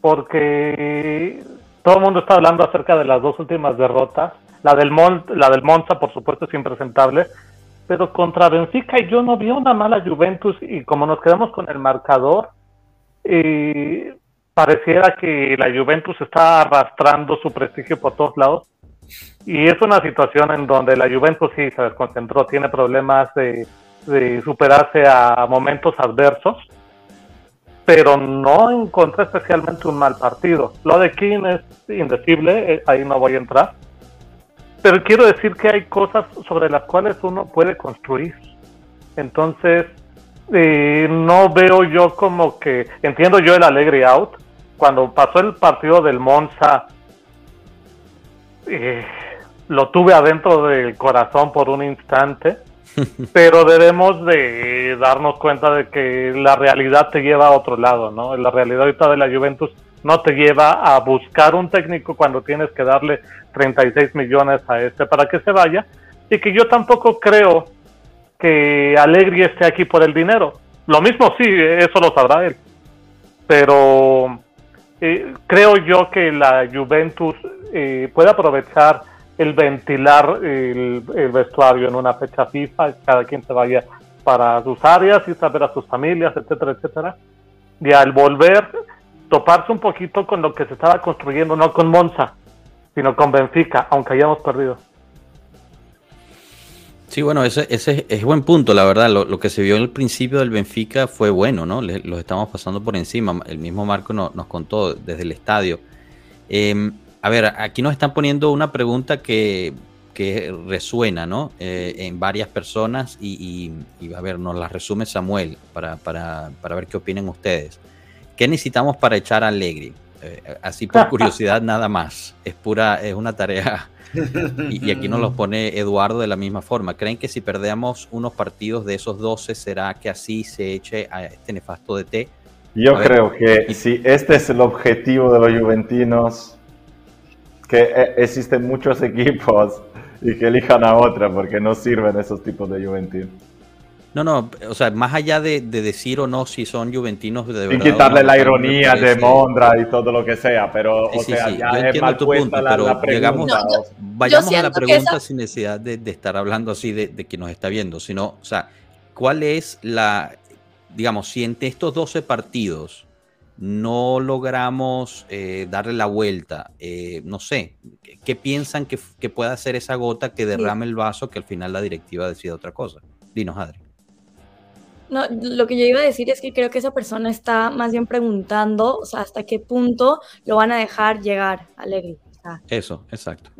porque todo el mundo está hablando acerca de las dos últimas derrotas. La del, la del Monza, por supuesto, es impresentable, pero contra Benfica yo no vi una mala Juventus y como nos quedamos con el marcador, eh, pareciera que la Juventus está arrastrando su prestigio por todos lados. Y es una situación en donde la Juventus sí se desconcentró, tiene problemas de, superarse a momentos adversos pero no encontré especialmente un mal partido. Lo de King es indecible, eh, ahí no voy a entrar. Pero quiero decir que hay cosas sobre las cuales uno puede construir. Entonces, eh, no veo yo como que, entiendo yo el alegre out, cuando pasó el partido del Monza, eh, lo tuve adentro del corazón por un instante pero debemos de darnos cuenta de que la realidad te lleva a otro lado, ¿no? La realidad ahorita de la Juventus no te lleva a buscar un técnico cuando tienes que darle 36 millones a este para que se vaya y que yo tampoco creo que Allegri esté aquí por el dinero. Lo mismo sí, eso lo sabrá él. Pero eh, creo yo que la Juventus eh, puede aprovechar el ventilar el, vestuario en una fecha FIFA, cada quien se vaya para sus áreas y saber a sus familias, etcétera, etcétera. Y al volver, toparse un poquito con lo que se estaba construyendo, no con Monza, sino con Benfica, aunque hayamos perdido. Sí, bueno, ese, ese es buen punto, la verdad. Lo, que se vio en el principio del Benfica fue bueno, ¿no? los estamos pasando por encima. El mismo Marco nos contó desde el estadio. Eh, a ver, aquí nos están poniendo una pregunta que, resuena, ¿no? Eh, en varias personas y, a ver, nos la resume Samuel para, ver qué opinan ustedes. ¿Qué necesitamos para echar a Allegri? Eh, así por curiosidad nada más. Es pura, es una tarea. Y, aquí nos lo pone Eduardo de la misma forma. ¿Creen que si perdemos unos partidos de esos 12 será que así se eche a este nefasto de té? Yo creo que si este es el objetivo de los juventinos, que eh, existen muchos equipos y que elijan a otra porque no sirven esos tipos de Juventus. No, no, o sea, más allá de, decir o no si son juventinos de verdad. Sin quitarle la ironía de Mondra y todo lo que sea, pero, o sea, ya es mal tu punto, la, pero pregunta. vayamos a la pregunta sin necesidad de, estar hablando así de, de quien nos está viendo, sino, o sea, ¿cuál es la, digamos, si entre estos 12 partidos no logramos eh, darle la vuelta, eh, no sé, ¿qué, piensan que, que, pueda ser esa gota que derrame el vaso que al final la directiva decida otra cosa? Dinos, Adri. No, lo que yo iba a decir es que creo que esa persona está más bien preguntando, o sea, hasta qué punto lo van a dejar llegar a Legri. Eso, exacto.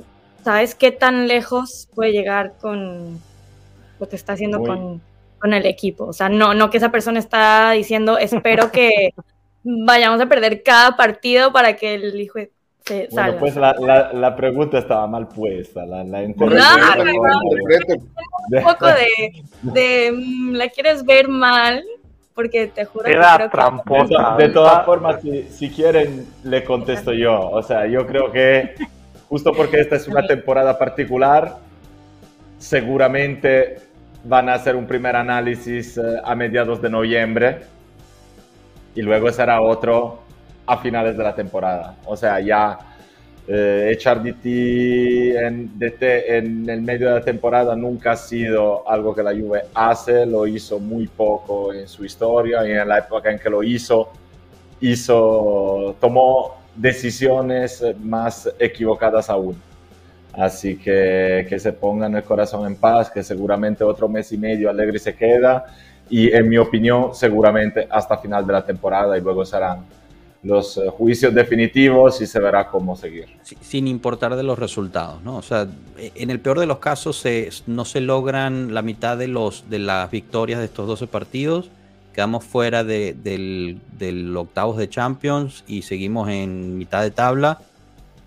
¿Sabes qué tan lejos puede llegar con lo que está haciendo con, con, el equipo? O sea, no, no que esa persona está diciendo, espero que vayamos a perder cada partido para que el hijo se salga. Bueno, pues la, la, pregunta estaba mal puesta. La, la un poco de, de, mm, la quieres ver mal, porque te juro que, tramposa. De, todas formas, si, si, quieren, le contesto yo. O sea, yo creo que justo porque esta es una temporada particular, seguramente van a hacer un primer análisis eh, a mediados de noviembre y luego será otro a finales de la temporada. O sea, ya eh, echar DT en, en el medio de la temporada nunca ha sido algo que la Juve hace, lo hizo muy poco en su historia y en la época en que lo hizo, hizo tomó decisiones más equivocadas aún. Así que que se pongan el corazón en paz, que seguramente otro mes y medio Alegre se queda y en mi opinión seguramente hasta final de la temporada y luego serán los eh, juicios definitivos y se verá cómo seguir. sin importar de los resultados, ¿no? O sea, e, en el peor de los casos se, no se logran la mitad de, los, de las victorias de estos 12 partidos, quedamos fuera del, del octavos de Champions y seguimos en mitad de tabla.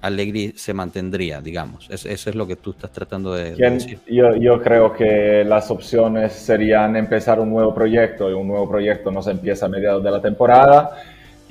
Allegri se mantendría, digamos. eso es lo que tú estás tratando de, decir. Yo, yo, creo que las opciones serían empezar un nuevo proyecto y un nuevo proyecto no se empieza a mediados de la temporada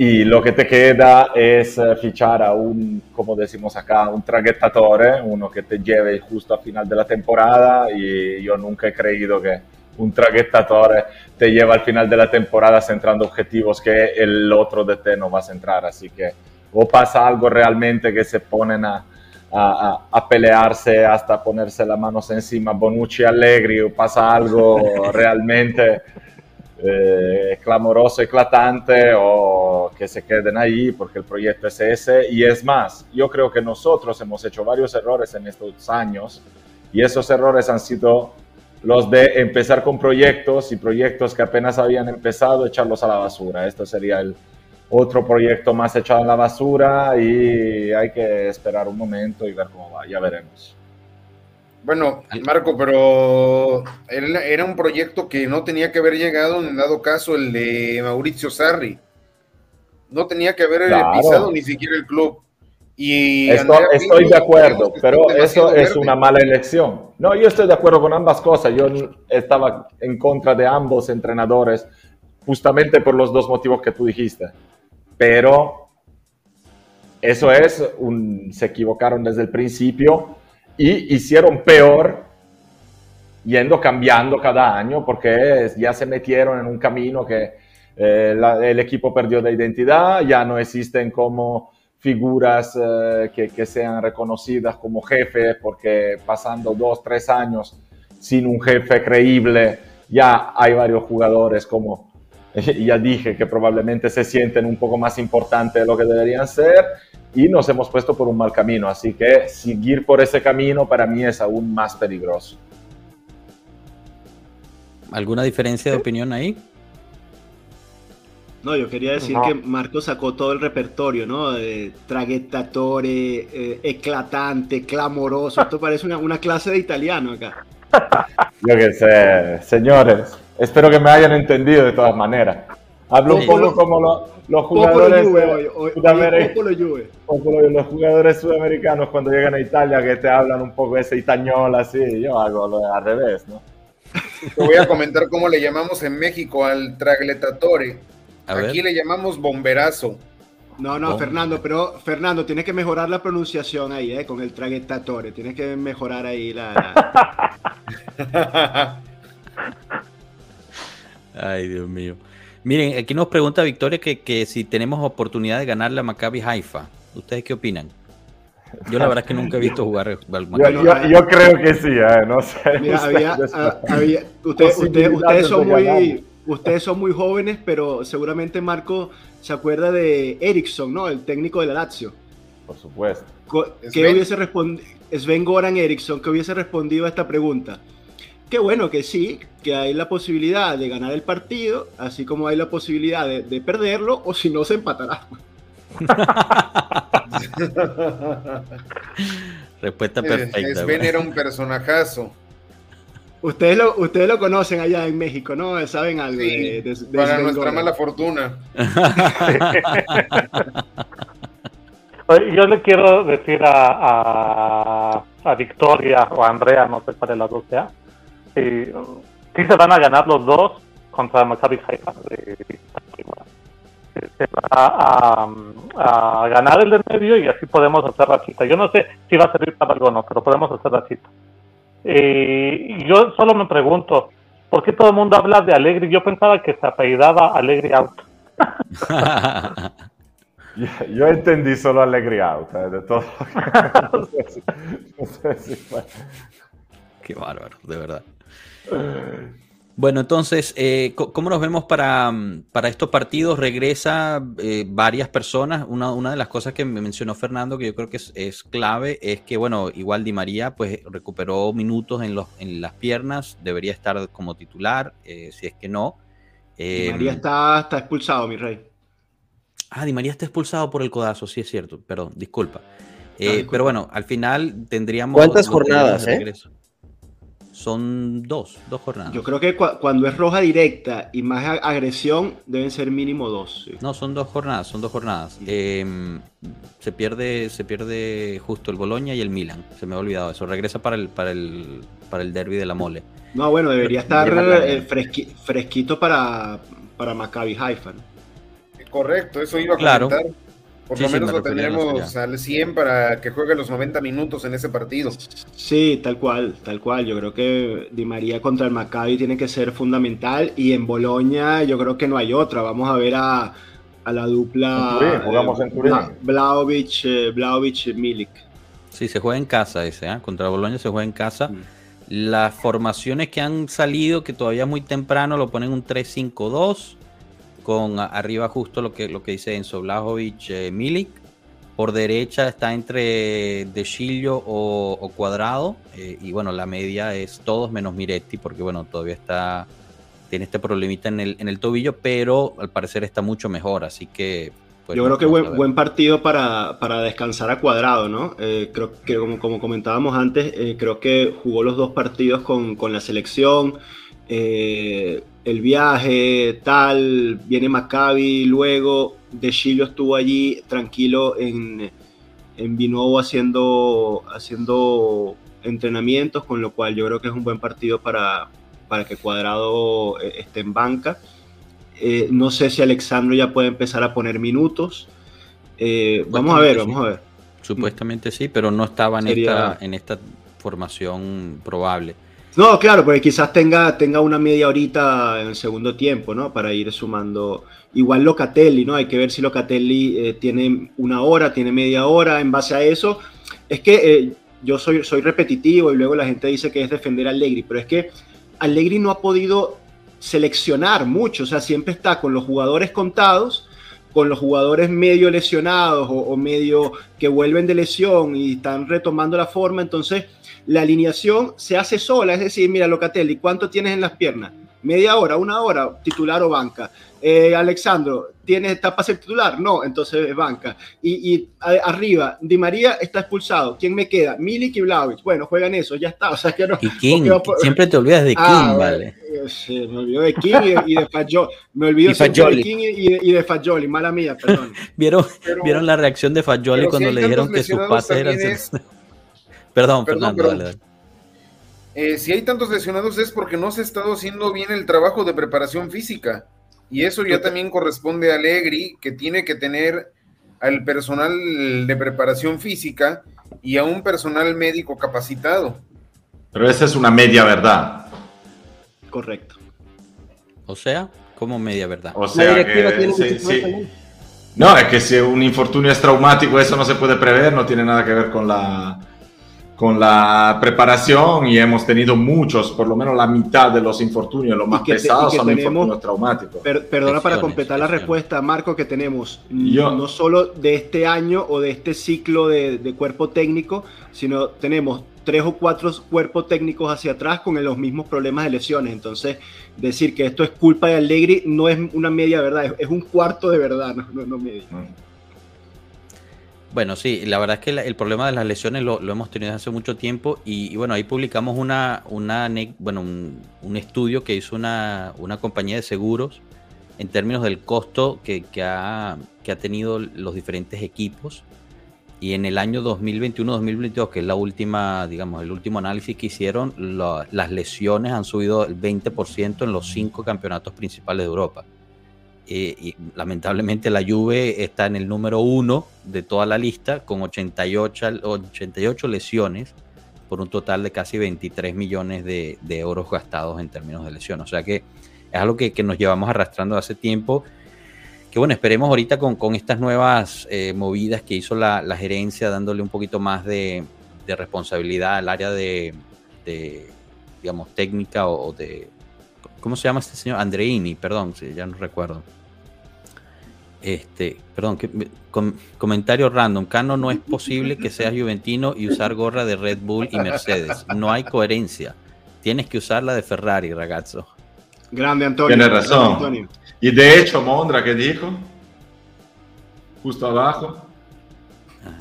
y lo que te queda es eh, fichar a un, como decimos acá, un traghettatore, uno que te lleve justo a final de la temporada y yo nunca he creído que un traghettatore te lleva al final de la temporada centrando objetivos que el otro de te no va a centrar, así que o pasa algo realmente que se ponen a, a, a, pelearse hasta ponerse las manos encima Bonucci y Allegri o pasa algo realmente eh, clamoroso, eclatante o que se queden ahí porque el proyecto es ese. Y es más, yo creo que nosotros hemos hecho varios errores en estos años y esos errores han sido los de empezar con proyectos y proyectos que apenas habían empezado, echarlos a la basura. Esto sería el otro proyecto más echado a la basura y hay que esperar un momento y ver cómo va, ya veremos. Bueno, Marco, pero era un proyecto que no tenía que haber llegado, en dado caso, el de Mauricio Sarri. No tenía que haber pisado ni siquiera el club. Y estoy, de acuerdo, pero eso es una mala elección. No, yo estoy de acuerdo con ambas cosas. Yo estaba en contra de ambos entrenadores, justamente por los dos motivos que tú dijiste. Pero eso es, un, se equivocaron desde el principio y hicieron peor yendo cambiando cada año porque ya se metieron en un camino que eh, el equipo perdió de identidad, ya no existen como figuras eh, que, que, sean reconocidas como jefes porque pasando dos, tres años sin un jefe creíble, ya hay varios jugadores como, ya dije, que probablemente se sienten un poco más importantes de lo que deberían ser y nos hemos puesto por un mal camino. Así que seguir por ese camino para mí es aún más peligroso. ¿Alguna diferencia de opinión ahí? No, yo quería decir que Marco sacó todo el repertorio, ¿no? Eh, eclatante, clamoroso. Esto parece una, una, clase de italiano acá. Yo qué sé, señores. Espero que me hayan entendido de todas maneras. Hablo un poco como lo, los jugadores los jugadores sudamericanos cuando llegan a Italia que te hablan un poco ese itañol así, yo hago lo al revés, ¿no? Te voy a comentar cómo le llamamos en México al tragletatore. Aquí le llamamos bomberazo. No, no, Fernando, pero Fernando, tienes que mejorar la pronunciación ahí, ¿eh? Con el tragletatore. Tienes que mejorar ahí la... Ay, Dios mío. Miren, aquí nos pregunta Victoria que, si tenemos oportunidad de ganar la Maccabi Haifa. ¿Ustedes qué opinan? Yo la verdad es que nunca he visto jugar al Maccabi. Yo, creo que sí, ¿eh? no sé. ustedes, son muy, ustedes son muy jóvenes, pero seguramente Marco se acuerda de Ericsson, ¿no? El técnico de la Lazio. Por supuesto. ¿Qué hubiese respondido? Sven Goran Eriksson, que hubiese respondido a esta pregunta. Qué bueno que sí, que hay la posibilidad de ganar el partido, así como hay la posibilidad de, perderlo, o si no, se empatará. Respuesta perfecta. Sven era un personajazo. Ustedes lo, ustedes lo conocen allá en México, ¿no? Saben algo de, Para nuestra mala fortuna. Yo le quiero decir a, a, Victoria o a Andrea, no sé cuál de las dos sea, sí, sí se van a ganar los dos contra Maccabi Haifa. Se va a, a, ganar el del medio y así podemos hacer la cita. Yo no sé si va a servir para algo o no, pero podemos hacer la cita. y yo solo me pregunto, ¿por qué todo el mundo habla de Alegre? Yo pensaba que se apellidaba Alegre Out. Yo entendí solo Alegre Out, ¿eh? de todo. Qué bárbaro, de verdad. Bueno, entonces, eh, ¿cómo nos vemos para, para estos partidos? Regresa eh, varias personas. Una, una, de las cosas que me mencionó Fernando, que yo creo que es, clave, es que, bueno, igual Di María pues recuperó minutos en, los, en las piernas, debería estar como titular, eh, si es que no. Di María está, está expulsado, mi rey. Ah, Di María está expulsado por el codazo, sí es cierto, perdón, disculpa. Pero bueno, al final tendríamos... ¿Cuántas jornadas, eh? Son dos, dos jornadas. Yo creo que cuando es roja directa y más agresión, deben ser mínimo dos. No, son dos jornadas, son dos jornadas. Em, se pierde, se pierde justo el Boloña y el Milan. Se me ha olvidado eso. Regresa para el, para el, para el derby de la mole. No, bueno, debería estar eh, fresquito para, para Maccabi Haifa. Correcto, eso iba a claro. Por lo menos lo tendremos al 100 para que juegue los 90 minutos en ese partido. Sí, tal cual, tal cual. Yo creo que Di María contra el Maccabi tiene que ser fundamental y en Boloña yo creo que no hay otra. Vamos a ver a, la dupla en Turín. Eh, Milik. Sí, se juega en casa ese, ¿eh? contra Boloña se juega en casa. Mm. Las formaciones que han salido, que todavía es muy temprano, lo ponen un 3-5-2 con arriba justo lo que, lo que dice Enzo Blajovic, eh, Milik. Por derecha está entre De Chillo o, Cuadrado. Eh, y bueno, la media es todos menos Miretti, porque bueno, todavía está. Tiene este problemita en el, en el tobillo, pero al parecer está mucho mejor. Así que. Pues, Yo creo que buen, buen partido para, descansar a Cuadrado, ¿no? Eh, creo que, como, como comentábamos antes, creo que jugó los dos partidos con, con la selección. Eh, el viaje, tal, viene Maccabi, luego De Chilo estuvo allí tranquilo en, en Vinovo haciendo, haciendo entrenamientos, con lo cual yo creo que es un buen partido para, para que Cuadrado eh, esté en banca. Eh, no sé si Alexandro ya puede empezar a poner minutos. vamos a ver, vamos a ver. Supuestamente sí, pero no estaba en, esta, en esta formación probable. No, claro, porque quizás tenga, tenga una media horita en el segundo tiempo, ¿no? Para ir sumando. Igual Locatelli, ¿no? Hay que ver si Locatelli eh, tiene una hora, tiene media hora. En base a eso, es que eh, yo soy, soy repetitivo y luego la gente dice que es defender a Allegri, pero es que Allegri no ha podido seleccionar mucho, o sea, siempre está con los jugadores contados, con los jugadores medio lesionados o, o medio que vuelven de lesión y están retomando la forma, entonces la alineación se hace sola, es decir, mira Locatelli, ¿cuánto tienes en las piernas? Media hora, una hora, titular o banca. Eh, Alexandro, ¿tienes, ¿está para ser titular? No, entonces es banca. Y, arriba, Di María está expulsado. ¿Quién me queda? Milik y Vlaovic. Bueno, juegan eso, ya está. O sea que no, y King, siempre te olvidas de ah, King, vale. Sí, me olvido de King y, de Fajoli. Me olvido de King y de, Fajoli, mala mía, perdón. ¿Vieron, ¿Vieron la reacción de Fajoli cuando le dijeron que sus pases eran... Perdón, Fernando, eh, si hay tantos lesionados es porque no se ha estado haciendo bien el trabajo de preparación física. Y eso ya también corresponde a Allegri, que tiene que tener al personal de preparación física y a un personal médico capacitado. Pero esa es una media verdad. Correcto. O sea, como media verdad. O sea, que, No, es que si un infortunio es traumático, eso no se puede prever, no tiene nada que ver con la, con la preparación y hemos tenido muchos, por lo menos la mitad de los infortunios, los más pesados son infortunios traumáticos. perdona para completar la respuesta, Marco, que tenemos no solo de este año o de este ciclo de, cuerpo técnico, sino tenemos tres o cuatro cuerpos técnicos hacia atrás con los mismos problemas de lesiones. Entonces, decir que esto es culpa de Allegri no es una media verdad, es, un cuarto de verdad, no, no, no media. Mm. Bueno, sí, la verdad es que el problema de las lesiones lo, hemos tenido hace mucho tiempo y, bueno, ahí publicamos una, una bueno, un, estudio que hizo una, una, compañía de seguros en términos del costo que, que, ha, que ha tenido los diferentes equipos y en el año 2021-2022, que es la última, digamos, el último análisis que hicieron, las lesiones han subido el 20% en los cinco campeonatos principales de Europa. Eh, y lamentablemente la Juve está en el número uno de toda la lista con 88, 88 lesiones por un total de casi 23 millones de, euros gastados en términos de lesiones. O sea que es algo que, nos llevamos arrastrando hace tiempo. Que bueno, esperemos ahorita con, con estas nuevas eh, movidas que hizo la, gerencia, dándole un poquito más de, responsabilidad al área de, digamos, técnica o de ¿Cómo se llama este señor? Andreini, perdón, ya no recuerdo. Este, perdón, comentario random. Cano, no es posible que seas juventino y usar gorra de Red Bull y Mercedes. No hay coherencia. Tienes que usar la de Ferrari, ragazzo. Grande Antonio. Tiene razón. Y de hecho, Mondra, ¿qué dijo? Justo abajo.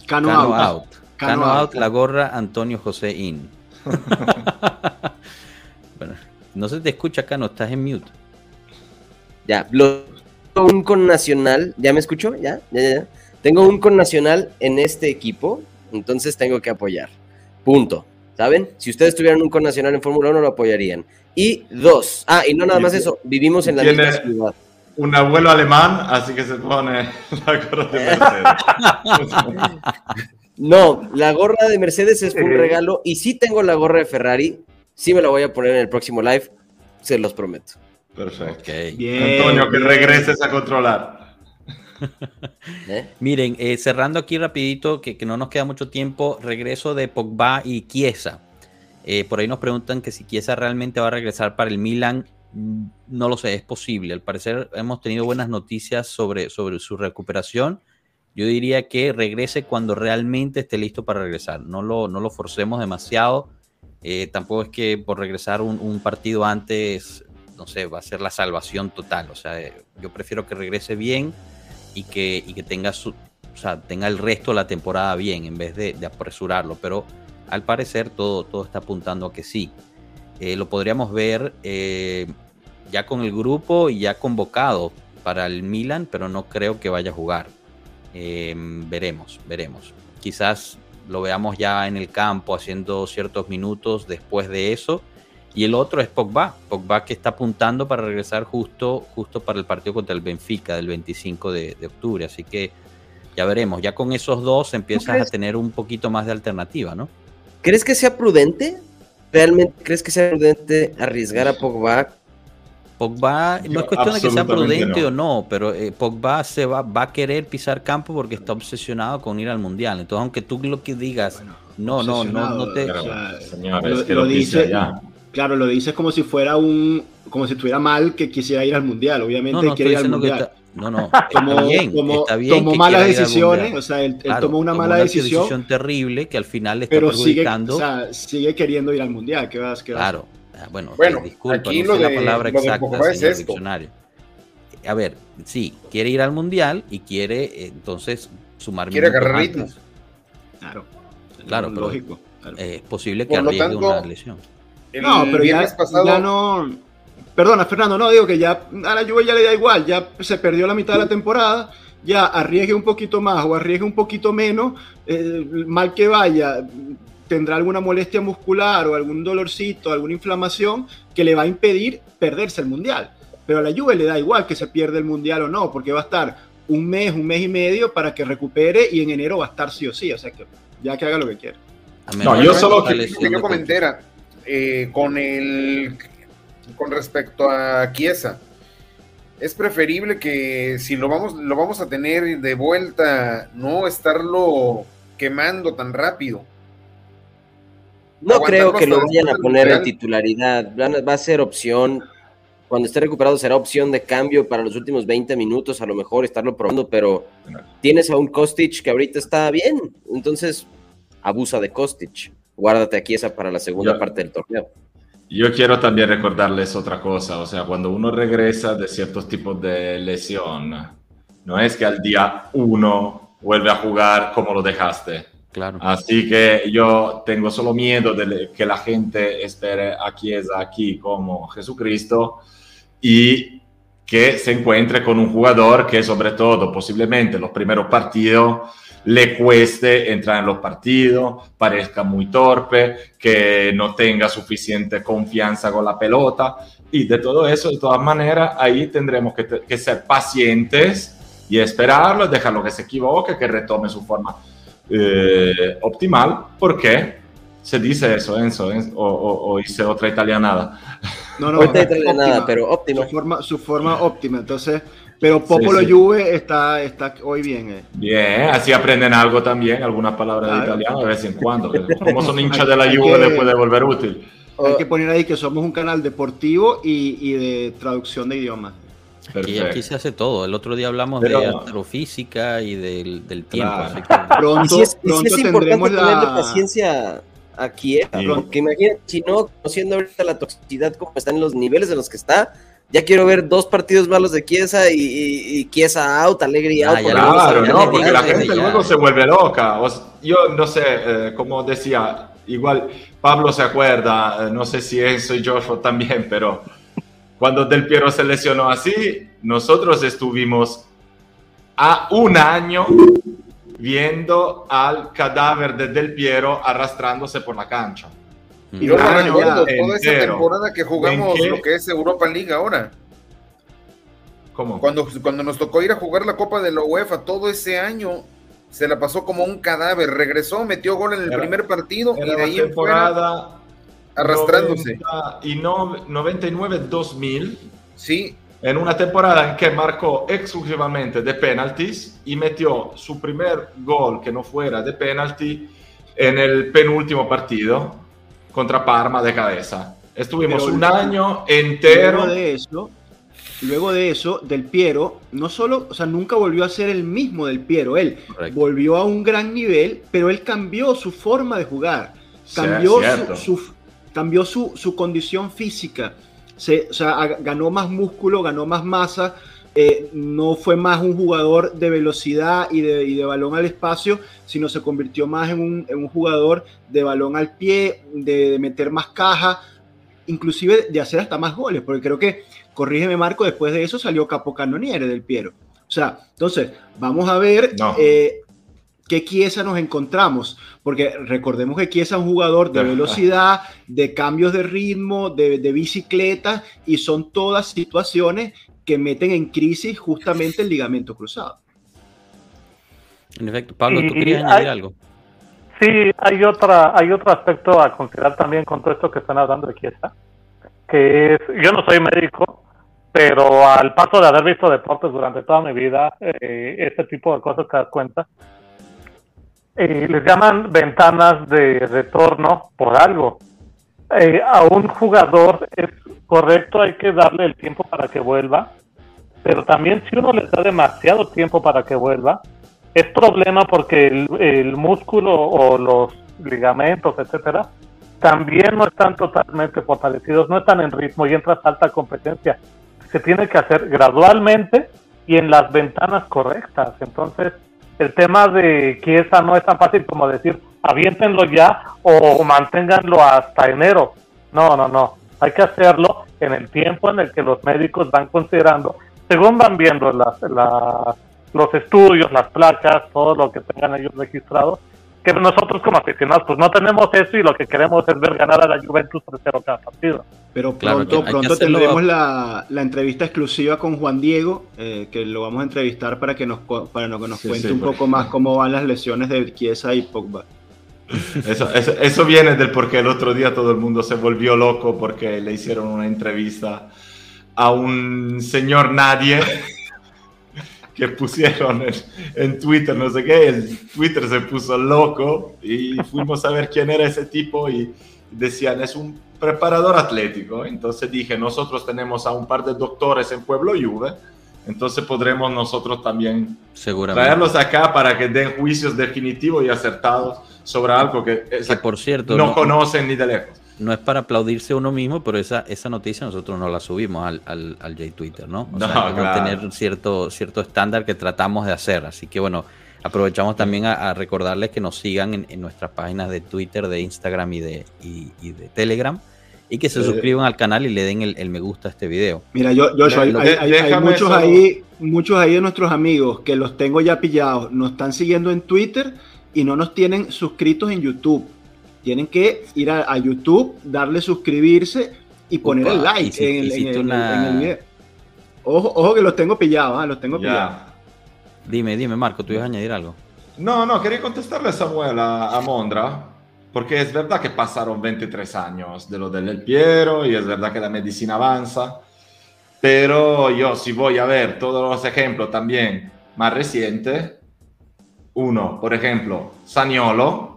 Cano, out. Cano, out. la gorra Antonio José In. No se te escucha acá, no estás en mute. Ya, lo, un con nacional, ¿ya me escucho? ¿Ya? ¿Ya, ya, Tengo un con nacional en este equipo, entonces tengo que apoyar. Punto. ¿Saben? Si ustedes tuvieran un con nacional en Fórmula 1 lo apoyarían. Y dos, ah, y no nada más eso, vivimos en la misma ciudad. Un abuelo alemán, así que se pone la gorra de Mercedes. no, la gorra de Mercedes es un regalo y sí tengo la gorra de Ferrari, sí me la voy a poner en el próximo live, se los prometo. Perfecto. Antonio, que regreses a controlar. ¿Eh? Miren, eh, cerrando aquí rapidito, que, no nos queda mucho tiempo, regreso de Pogba y Chiesa. Eh, por ahí nos preguntan que si Chiesa realmente va a regresar para el Milan. Mm, no lo sé, es posible. Al parecer hemos tenido buenas noticias sobre, sobre su recuperación. Yo diría que regrese cuando realmente esté listo para regresar. No lo, no lo forcemos demasiado. Tampoco es que por regresar un, partido antes no sé, va a ser la salvación total. O sea, eh, yo prefiero que regrese bien y que, que tenga, su, o sea, tenga el resto de la temporada bien en vez de, apresurarlo. Pero al parecer todo, todo está apuntando a que sí. Eh, lo podríamos ver eh, ya con el grupo y ya convocado para el Milan, pero no creo que vaya a jugar. veremos, veremos. Quizás lo veamos ya en el campo haciendo ciertos minutos después de eso y el otro es Pogba, Pogba que está apuntando para regresar justo, justo para el partido contra el Benfica del 25 de, octubre. Así que ya veremos, ya con esos dos empiezas a tener un poquito más de alternativa, ¿no? ¿Crees que sea prudente? ¿Realmente crees que sea prudente arriesgar a Pogba? Pogba, no es cuestión de que sea prudente o no, pero eh, Pogba se va, va a querer pisar campo porque está obsesionado con ir al Mundial. Entonces, aunque tú lo que digas, no, no, no, no te... señores, que lo, dice, ya Claro, lo dices como si fuera un, como si estuviera mal que quisiera ir al mundial. Obviamente quiere ir al mundial. no, no, como, bien, tomó malas decisiones, o sea, él, tomó una mala decisión, decisión, terrible que al final le está pero perjudicando. Sigue, o sea, sigue queriendo ir al mundial. ¿Qué vas, qué claro, ah, bueno, bueno disculpa, aquí no sé la palabra exacta es diccionario. A ver, sí, quiere ir al mundial y quiere eh, entonces sumar Quiere agarrar ritmos. Claro, claro, pero lógico. es posible que arriesgue una lesión no, pero ya, ya, no. Perdona, Fernando, no, digo que ya a la Juve ya le da igual, ya se perdió la mitad de la temporada, ya arriesgue un poquito más o arriesgue un poquito menos, eh, mal que vaya, tendrá alguna molestia muscular o algún dolorcito, alguna inflamación que le va a impedir perderse el mundial. Pero a la Juve le da igual que se pierda el mundial o no, porque va a estar un mes, un mes y medio para que recupere y en enero va a estar sí o sí, o sea que ya que haga lo que quiera. No, yo solo que, que yo comentara eh, con el con respecto a Chiesa. Es preferible que si lo vamos, lo vamos a tener de vuelta, no estarlo quemando tan rápido. No creo que lo vayan a poner en titularidad. Va a ser opción. Cuando esté recuperado será opción de cambio para los últimos 20 minutos, a lo mejor estarlo probando, pero tienes a un Kostic que ahorita está bien, entonces abusa de Kostic guárdate aquí esa para la segunda parte del torneo. Yo quiero también recordarles otra cosa, o sea, cuando uno regresa de ciertos tipos de lesión, no es que al día uno vuelve a jugar como lo dejaste. Claro. Así que yo tengo solo miedo de que la gente espere a Chiesa aquí como Jesucristo y que se encuentre con un jugador que sobre todo posiblemente los primeros partidos le cueste entrar en los partidos, parezca muy torpe, que no tenga suficiente confianza con la pelota. Y de todo eso, de todas maneras, ahí tendremos que, ser pacientes y esperarlo, dejarlo que se equivoque, que retome su forma eh, optimal, porque se dice eso, Enzo, o, hice otra italianada. No, no, otra italianada, pero óptima. Su forma, su forma óptima. Entonces, pero Popolo Juve está, está hoy bien. Eh. Bien, así aprenden algo también, algunas palabras de italiano de vez en cuando. Como son hinchas de la Juve, les puede volver útil. Hay que poner ahí que somos un canal deportivo y, y de traducción de idiomas. Aquí, aquí, se hace todo. El otro día hablamos de astrofísica y del, del tiempo. Pronto, y es, pronto es importante la... tenerle paciencia aquí, ¿eh? porque imagínate, si no, conociendo ahorita la toxicidad, como están los niveles en los que está, ya quiero ver dos partidos malos de Chiesa y, y, out, Alegría ah, out. claro, no, porque la gente luego se vuelve loca. yo no sé, eh, como decía, igual Pablo se acuerda, eh, no sé si eso y Joshua también, pero cuando Del Piero se lesionó así, nosotros estuvimos a un año viendo al cadáver de Del Piero arrastrándose por la cancha. Y no recuerdo toda esa temporada que jugamos lo que es Europa League ahora. ¿Cómo? Cuando, cuando nos tocó ir a jugar la Copa de la UEFA, todo ese año se la pasó como un cadáver. Regresó, metió gol en el primer partido y de ahí temporada arrastrándose. y no, 99-2000. Sí. En una temporada en que marcó exclusivamente de penaltis y metió su primer gol que no fuera de penalti en el penúltimo partido contra Parma de cabeza. Estuvimos un año entero. de eso, Luego de eso, Del Piero, no solo, o sea, nunca volvió a ser el mismo Del Piero, él volvió a un gran nivel, pero él cambió su forma de jugar, cambió, su, cambió su, condición física, Se, o sea, ganó más músculo, ganó más masa, eh, no fue más un jugador de velocidad y de, balón al espacio, sino se convirtió más en un, jugador de balón al pie, de, de meter más caja, inclusive de hacer hasta más goles, porque creo que corrígeme Marco, después de eso salió Capocannoniere del Piero. O sea, entonces, vamos a ver eh, qué Chiesa nos encontramos, porque recordemos que Chiesa es un jugador de velocidad, de cambios de ritmo, de, bicicleta, y son todas situaciones que meten en crisis justamente el ligamento cruzado. En efecto, Pablo, ¿tú querías añadir algo? Sí, hay, otra, hay otro aspecto a considerar también con todo esto que están hablando de Chiesa, que es, yo no soy médico, pero al paso de haber visto deportes durante toda mi vida, eh, este tipo de cosas que das cuenta, eh, les llaman ventanas de retorno por algo. Eh, a un jugador es correcto, hay que darle el tiempo para que vuelva, pero también si uno le da demasiado tiempo para que vuelva, es problema porque el, el músculo o los ligamentos, etcétera, también no están totalmente fortalecidos, no están en ritmo y entras alta competencia se tiene que hacer gradualmente y en las ventanas correctas. Entonces, el tema de que esa no es tan fácil como decir, aviéntenlo ya o manténganlo hasta enero. No, no, no. Hay que hacerlo en el tiempo en el que los médicos van considerando, según van viendo las, los estudios, las placas, todo lo que tengan ellos registrados, que nosotros como aficionados pues no tenemos eso y lo que queremos es ver ganar a la Juventus 3-0 cada partido. Pero pronto, pronto tendremos la, la, entrevista exclusiva con Juan Diego, eh, que lo vamos a entrevistar para que nos, para que nos cuente un poco más cómo van las lesiones de Chiesa y Pogba. Eso, eso, eso, viene del por qué el otro día todo el mundo se volvió loco porque le hicieron una entrevista a un señor nadie que pusieron en, Twitter, no sé qué, el Twitter se puso loco y fuimos a ver quién era ese tipo y decían, es un preparador atlético. Entonces dije, nosotros tenemos a un par de doctores en Pueblo Juve, entonces podremos nosotros también traerlos acá para que den juicios definitivos y acertados sobre algo que, por cierto, no conocen ni de lejos no es para aplaudirse uno mismo, pero esa, esa noticia nosotros no la subimos al, al, al J-Twitter, ¿no? O sea, tener cierto, cierto estándar que tratamos de hacer. Así que bueno, aprovechamos también a, recordarles que nos sigan en, nuestras páginas de Twitter, de Instagram y de, y, de Telegram. Y que se suscriban al canal y le den el, me gusta a este video. Mira, yo, yo hay, hay, muchos ahí, muchos ahí de nuestros amigos que los tengo ya pillados, nos están siguiendo en Twitter y no nos tienen suscritos en YouTube tienen que ir a, YouTube, darle suscribirse y poner el like en, el, video. Ojo, ojo que los tengo pillados, ¿ah? los tengo pillados. Dime, dime, Marco, ¿tú ibas a añadir algo? No, no, quería contestarle a Samuel, a, Mondra, porque es verdad que pasaron 23 años de lo del Piero y es verdad que la medicina avanza, pero yo si voy a ver todos los ejemplos también más recientes, uno, por ejemplo, Saniolo,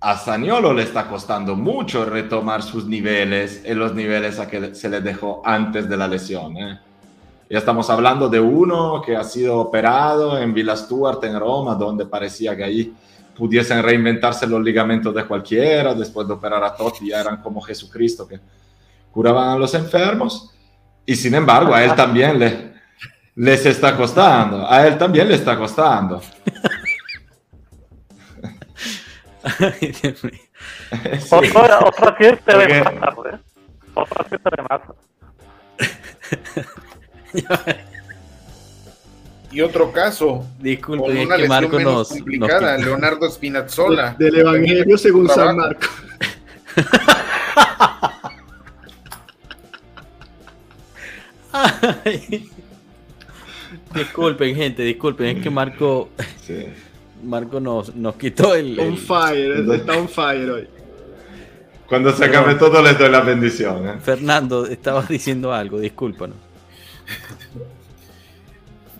a Saniolo le está costando mucho retomar sus niveles en los niveles a que se le dejó antes de la lesión. ¿eh? Ya estamos hablando de uno que ha sido operado en Villa Stuart en Roma, donde parecía que ahí pudiesen reinventarse los ligamentos de cualquiera, después de operar a Totti ya eran como Jesucristo que curaban a los enfermos. Y sin embargo, a él también le, les está costando, a él también le está costando. Sí. Otra, otra siete de más tarde. Otra siete de más. Y otro caso, Disculpe, con es una que lesión Marco menos nos, complicada, nos- Leonardo Spinazzola. Del Evangelio según San Trabajo. Marco. Ay. Disculpen, gente, disculpen, es que Marco, Sí. Marco nos, nos quitó el, On el- fire, está on fire hoy. Cuando se acabe todo les doy la bendición. ¿eh? Fernando, estabas diciendo algo, discúlpanos.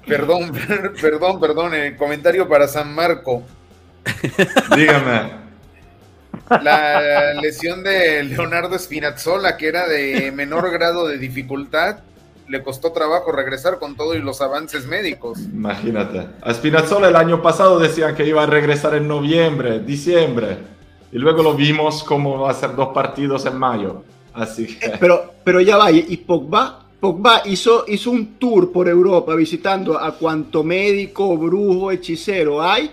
Perdón, perdón, perdón, el comentario para San Marco. Dígame. La lesión de Leonardo Spinazzola, que era de menor grado de dificultad, le costó trabajo regresar con todo y los avances médicos. Imagínate. A Spinazzola el año pasado decían que iba a regresar en noviembre, diciembre. Y luego lo vimos como va a ser dos partidos en mayo. Así que... Pero, pero ya va, y y Pogba, Pogba hizo, hizo un tour por Europa visitando a cuanto médico, brujo, hechicero hay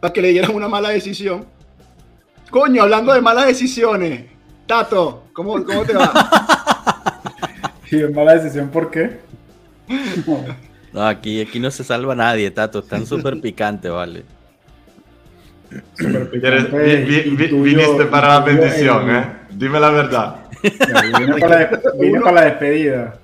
para que le dieran una mala decisión. Coño, hablando de malas decisiones. Tato, ¿cómo, cómo te va? Y es mala decisión, ¿por qué? No, aquí, aquí no se salva nadie, Tato, están súper picantes, vale. Súper ¿Quieres- picante vi- vi- y vi- tuyo- viniste para la bendición, el- ¿eh? Dime la verdad. Ya, Vine para la, vine para la despedida.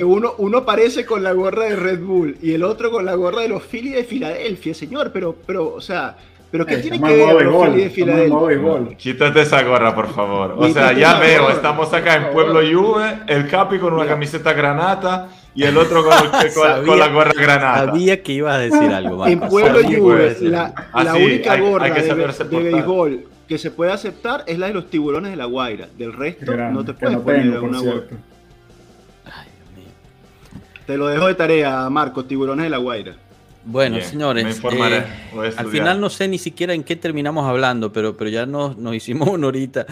Uno, uno parece con la gorra de Red Bull y el otro con la gorra de los Phillies de Filadelfia, señor. Pero, pero, o sea, ¿pero qué Eh, tiene que ver Phillies de Filadelfia? Quítate esa gorra, por favor. O sea, ya veo, gorra, estamos acá en Pueblo. Juve, el Capi con una Mira. camiseta granata y el otro con, con- con Sabía- la gorra granata. Sabía que ibas a decir algo, Marco. En Pueblo Juve, la. Ah, la sí, única hay- gorra hay que de, béisbol que se puede aceptar es la de los tiburones de la Guaira. Del resto Gran- no te puedes no poner tengo, una gorra. cierto. Ay, Dios mío. Te lo dejo de tarea, Marco, tiburones de la Guaira. Bueno, Bien, señores, eh, al final no sé ni siquiera en qué terminamos hablando, pero, pero ya nos, nos hicimos una horita.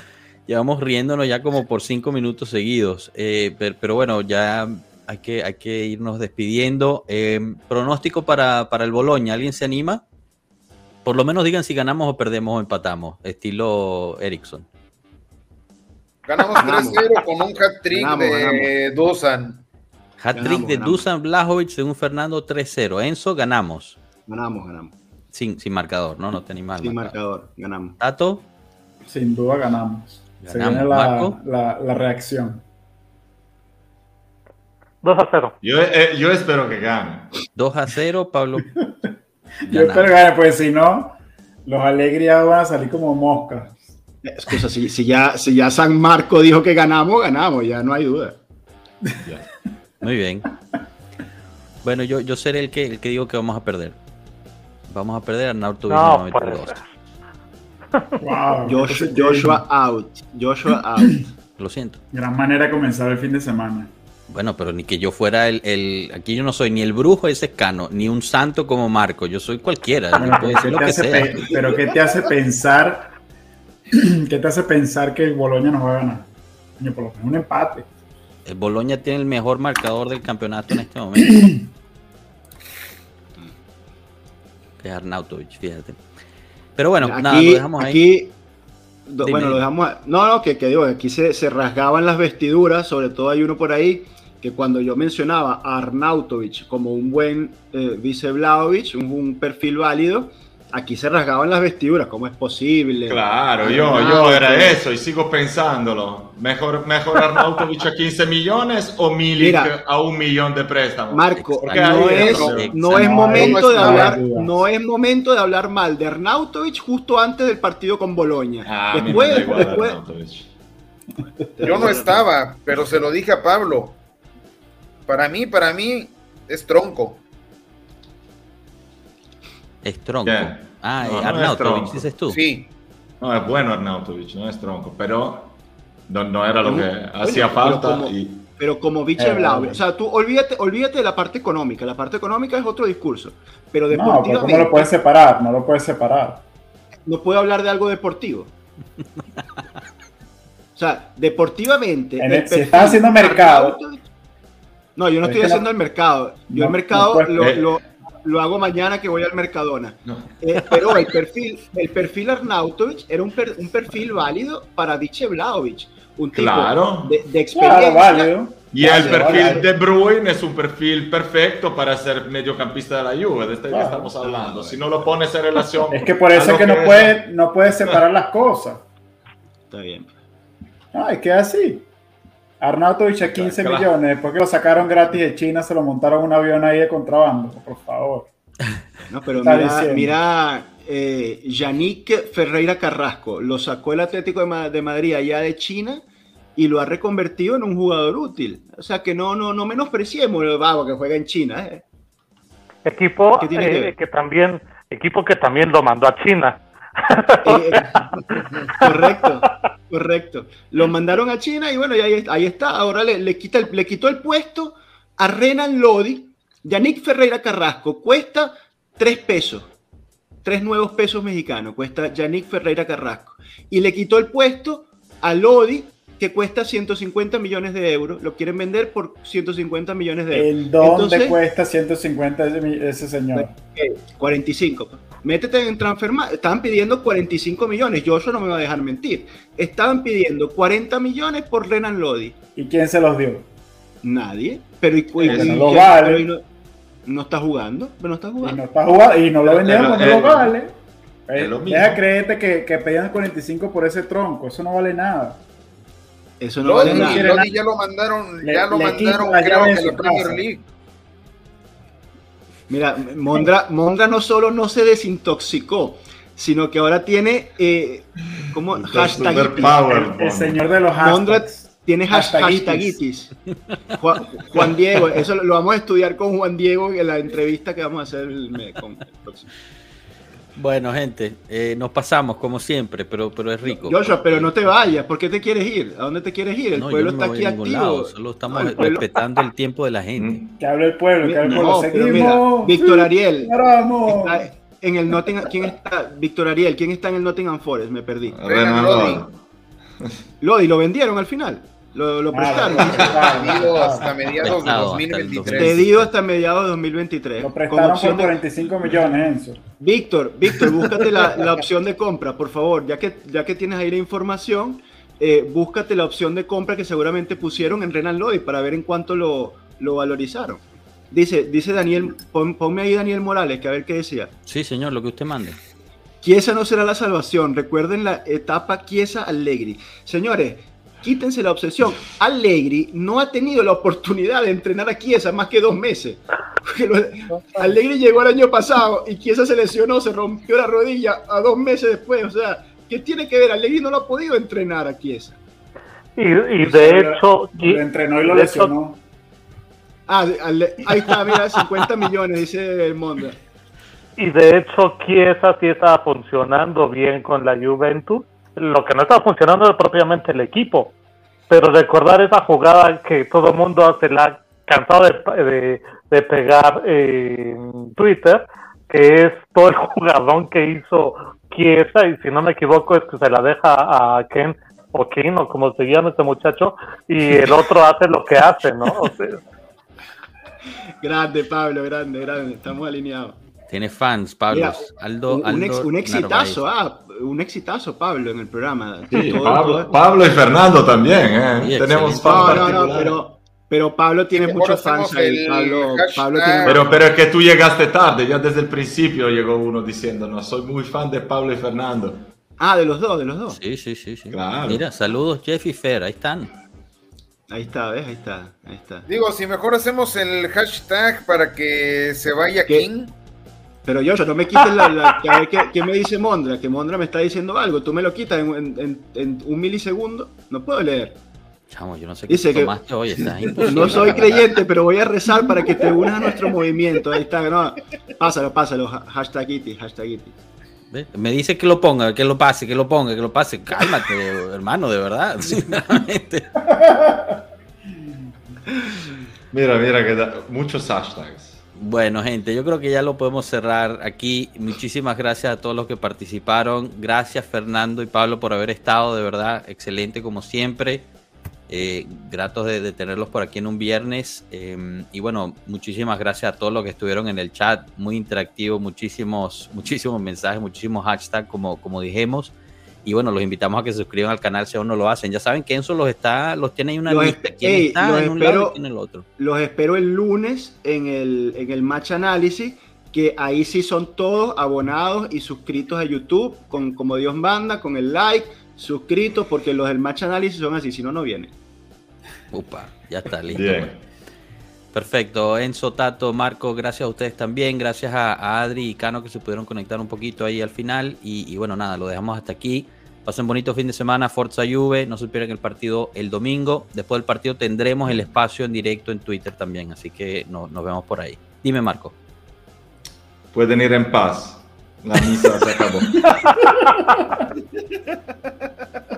Llevamos riéndonos ya como por cinco minutos seguidos. Eh, pero, pero bueno, ya hay que, hay que irnos despidiendo. Eh, pronóstico para, para el Boloña, ¿alguien se anima? Por lo menos digan si ganamos o perdemos o empatamos, estilo Ericsson. Ganamos Ganamos. 3-0 con un hat-trick Ganamos, de Dusan. Hat-trick Ganamos, de ganamos. Dusan Blajovic según Fernando 3-0. Enzo, ganamos. Ganamos, ganamos. Sin, sin marcador, ¿no? No te animas. Sin marcador, ganamos. Tato, Sin duda ganamos. Se viene la, Marco. la, la reacción. 2 a 0. Yo, eh, yo espero que gane. 2 a 0, Pablo. Yo espero que gane, pues si no, los alegrías van a salir como moscas. Excusa, si, si ya, si ya San Marco dijo que ganamos, ganamos, ya no hay duda. Muy bien. Bueno, yo, yo seré el que, el que digo que vamos a perder. Vamos a perder a Nauto No, puede 92. ser. Wow. Joshua, Joshua out. Joshua out. Lo siento. Gran manera de comenzar el fin de semana. Bueno, pero ni que yo fuera el, el- Aquí yo no soy ni el brujo ese escano, ni un santo como Marco. Yo soy cualquiera. Yo Bueno, puedo pero, decir ¿qué lo te que hace sea. pe- pero ¿qué te hace pensar? ¿Qué te hace pensar que el Boloña nos va a ganar? Por lo menos un empate. El Boloña tiene el mejor marcador del campeonato en este momento. que es Arnautovic, fíjate. Pero bueno, aquí, nada, lo dejamos ahí. aquí- do- bueno, lo dejamos. No, no, que, que digo, aquí se, se rasgaban las vestiduras, sobre todo hay uno por ahí que cuando yo mencionaba a Arnautovic como un buen eh, vice Vlahovic, un, un perfil válido, aquí se rasgaban las vestiduras, ¿cómo es posible? Claro, yo, yo era eso y sigo pensándolo. Mejor, mejor Arnautovic a 15 millones o Milik Mira. a un millón de préstamos. Marco, no es, no- es momento de hablar, no es momento de hablar mal de Arnautovic justo antes del partido con Boloña. Ah, después, igual después. Yo no estaba, pero se lo dije a Pablo. Para mí, para mí, es tronco. Es tronco. ¿Qué? Ah, No, Arnautovic, tronco. dices tú. Sí. No, es bueno Arnautovic, no es tronco, pero no, no era lo que hacía pero falta. como- y- pero como Eh, Vlahovic, o sea, tú olvídate, olvídate de la parte económica, la parte económica es otro discurso, pero No, pero deportivamente ¿cómo lo puedes separar? No lo puedes separar. no puedo hablar de algo deportivo. O sea, deportivamente. En el el- si estás haciendo mercado- No, yo no Es estoy haciendo la- el mercado. Yo No, el mercado lo, eh, lo- lo hago mañana que voy al Mercadona. Eh, pero el perfil, el perfil Arnautovic era un, un perfil válido para Diche Vlaovic. Un tipo de, experiencia. Y el perfil de Bruin es un perfil perfecto para ser mediocampista de la Juve, de este que estamos hablando. Si no lo pones en relación. Es que por eso es que, no, puede, no puede separar las cosas. Está bien. No, es que así. Arnautovic a 15 millones, después que lo sacaron gratis de China, se lo montaron un avión ahí de contrabando, por favor. No, pero mira, mira eh, Yannick Ferreira Carrasco, lo sacó el Atlético de, Madrid allá de China y lo ha reconvertido en un jugador útil. O sea que no, no, no menospreciemos el vago que juega en China. ¿eh? Equipo que, eh, que, también, equipo que también lo mandó a China. Correcto, correcto. Lo mandaron a China y bueno, ahí, está. Ahora le, le, quita el, le quitó el puesto a Renan Lodi. Yannick Ferreira Carrasco cuesta 3 pesos. 3 nuevos pesos mexicanos. Cuesta Yannick Ferreira Carrasco. Y le quitó el puesto a Lodi, que cuesta 150 millones de euros. Lo quieren vender por 150 millones de euros. ¿En dónde cuesta 150 ese, señor? 45. Métete en Transfermarkt. Estaban pidiendo 45 millones. Yo eso no me va a dejar mentir. Estaban pidiendo 40 millones por Renan Lodi. ¿Y quién se los dio? Nadie. Pero, y, no, vale. no, está jugando. Pero no está jugando. Y no está jugando. Y no lo vendieron no vale. Deja creerte que, que pedían 45 por ese tronco. Eso no vale nada. Eso no vale nada. ya lo mandaron, ya lo mandaron creo que la Premier League. Mira, Mondra, Mondra no solo no se desintoxicó, sino que ahora tiene eh, como hashtag el, señor de los hashtags. Mondra tiene hashtagitis. Juan, Diego, eso lo vamos a estudiar con Juan Diego en la entrevista que vamos a hacer el, con el próximo. Bueno, gente, eh, nos pasamos como siempre, pero, pero es rico. Joshua, pero no te vayas. ¿Por qué te quieres ir? ¿A dónde te quieres ir? El pueblo está aquí activo. solo estamos respetando el tiempo de la gente. Mm. Que hable el pueblo, que hable el pueblo. Seguimos. Víctor Ariel. en el Nottingham, ¿quién está? Víctor Ariel, ¿quién está en el Nottingham Forest? Me perdí. Lodi. Lodi, ¿lo vendieron al final? Lo, lo prestaron. Pedido hasta mediados de 2023. Pedido hasta mediados de 2023. Lo prestaron por 45 millones, Enzo. Víctor, Víctor, búscate la, la, opción de compra, por favor. Ya que, ya que tienes ahí la información, eh, búscate la opción de compra que seguramente pusieron en Renan Lloyd para ver en cuánto lo, lo valorizaron. Dice, dice Daniel, ponme ahí Daniel Morales, que a ver qué decía. Sí, señor, lo que usted mande. Chiesa no será la salvación. Recuerden la etapa Chiesa Allegri. Señores, quítense la obsesión. Allegri no ha tenido la oportunidad de entrenar a Chiesa más que dos meses. Allegri llegó el año pasado y Chiesa se lesionó, se rompió la rodilla a dos meses después. O sea, ¿qué tiene que ver? Allegri no lo ha podido entrenar a Chiesa. Y, de hecho... Lo entrenó y lo lesionó. Ah, ahí está, mira, 50 millones, dice el Monda. Y de hecho, Chiesa sí estaba funcionando bien con la Juventus lo que no estaba funcionando es propiamente el equipo. Pero recordar esa jugada que todo el mundo se la ha cansado de, de, pegar en Twitter, que es todo el jugadón que hizo Chiesa, y si no me equivoco es que se la deja a Ken o Ken, o como se llama este muchacho, y el otro hace lo que hace, ¿no? grande, Pablo, grande, grande, estamos alineados. Tiene fans, Pablo. Aldo, un, un exitazo, ah, un exitazo, Pablo, en el programa. Pablo, y Fernando también, ¿eh? Tenemos fans. No, no, no, pero, pero Pablo tiene muchos fans ahí. Pablo, pero, pero es que tú llegaste tarde, ya desde el principio llegó uno diciéndonos, soy muy fan de Pablo y Fernando. Ah, de los dos, de los dos. Sí, sí, sí. sí. Mira, saludos Jeff y Fer, ahí están. Ahí está, ¿ves? Ahí está, ahí está. Digo, si mejor hacemos el hashtag para que se vaya King. Pero yo, no me quites la, ¿qué, me dice Mondra? Que Mondra me está diciendo algo. Tú me lo quitas en, un milisegundo. No puedo leer. Chamo, yo no sé qué dice tomaste hoy, No soy creyente, pero voy a rezar para que te unas a nuestro movimiento. Ahí está, no. Pásalo, pásalo. Hashtag iti, hashtag iti. Me dice que lo ponga, que lo pase, que lo ponga, que lo pase. Cálmate, hermano, de verdad. mira, mira, que da muchos hashtags. Bueno, gente, yo creo que ya lo podemos cerrar aquí. Muchísimas gracias a todos los que participaron. Gracias, Fernando y Pablo, por haber estado, de verdad, excelente como siempre. Eh, gratos de, tenerlos por aquí en un viernes. Em, y bueno, muchísimas gracias a todos los que estuvieron en el chat, muy interactivo, muchísimos, muchísimos mensajes, muchísimos hashtags, como, como dijimos. Y bueno, los invitamos a que se suscriban al canal si aún no lo hacen. Ya saben que Enzo los está, los tiene ahí una lista. ¿Quién está en un lado y en el otro? Los espero el lunes en el, en el match análisis, que ahí sí son todos abonados y suscritos a YouTube, con como Dios manda, con el like suscritos, porque los del match análisis son así, si no, no vienen. Upa, ya está listo. Perfecto, Enzo, Tato, Marco, gracias a ustedes también, gracias a, Adri y Cano que se pudieron conectar un poquito ahí al final y, bueno, nada, lo dejamos hasta aquí. Pasen bonito fin de semana, Forza Juve. No se pierdan el partido el domingo. Después del partido tendremos el espacio en directo en Twitter también. Así que nos vemos por ahí. Dime, Marco. Pueden ir en paz. La misa se acabó.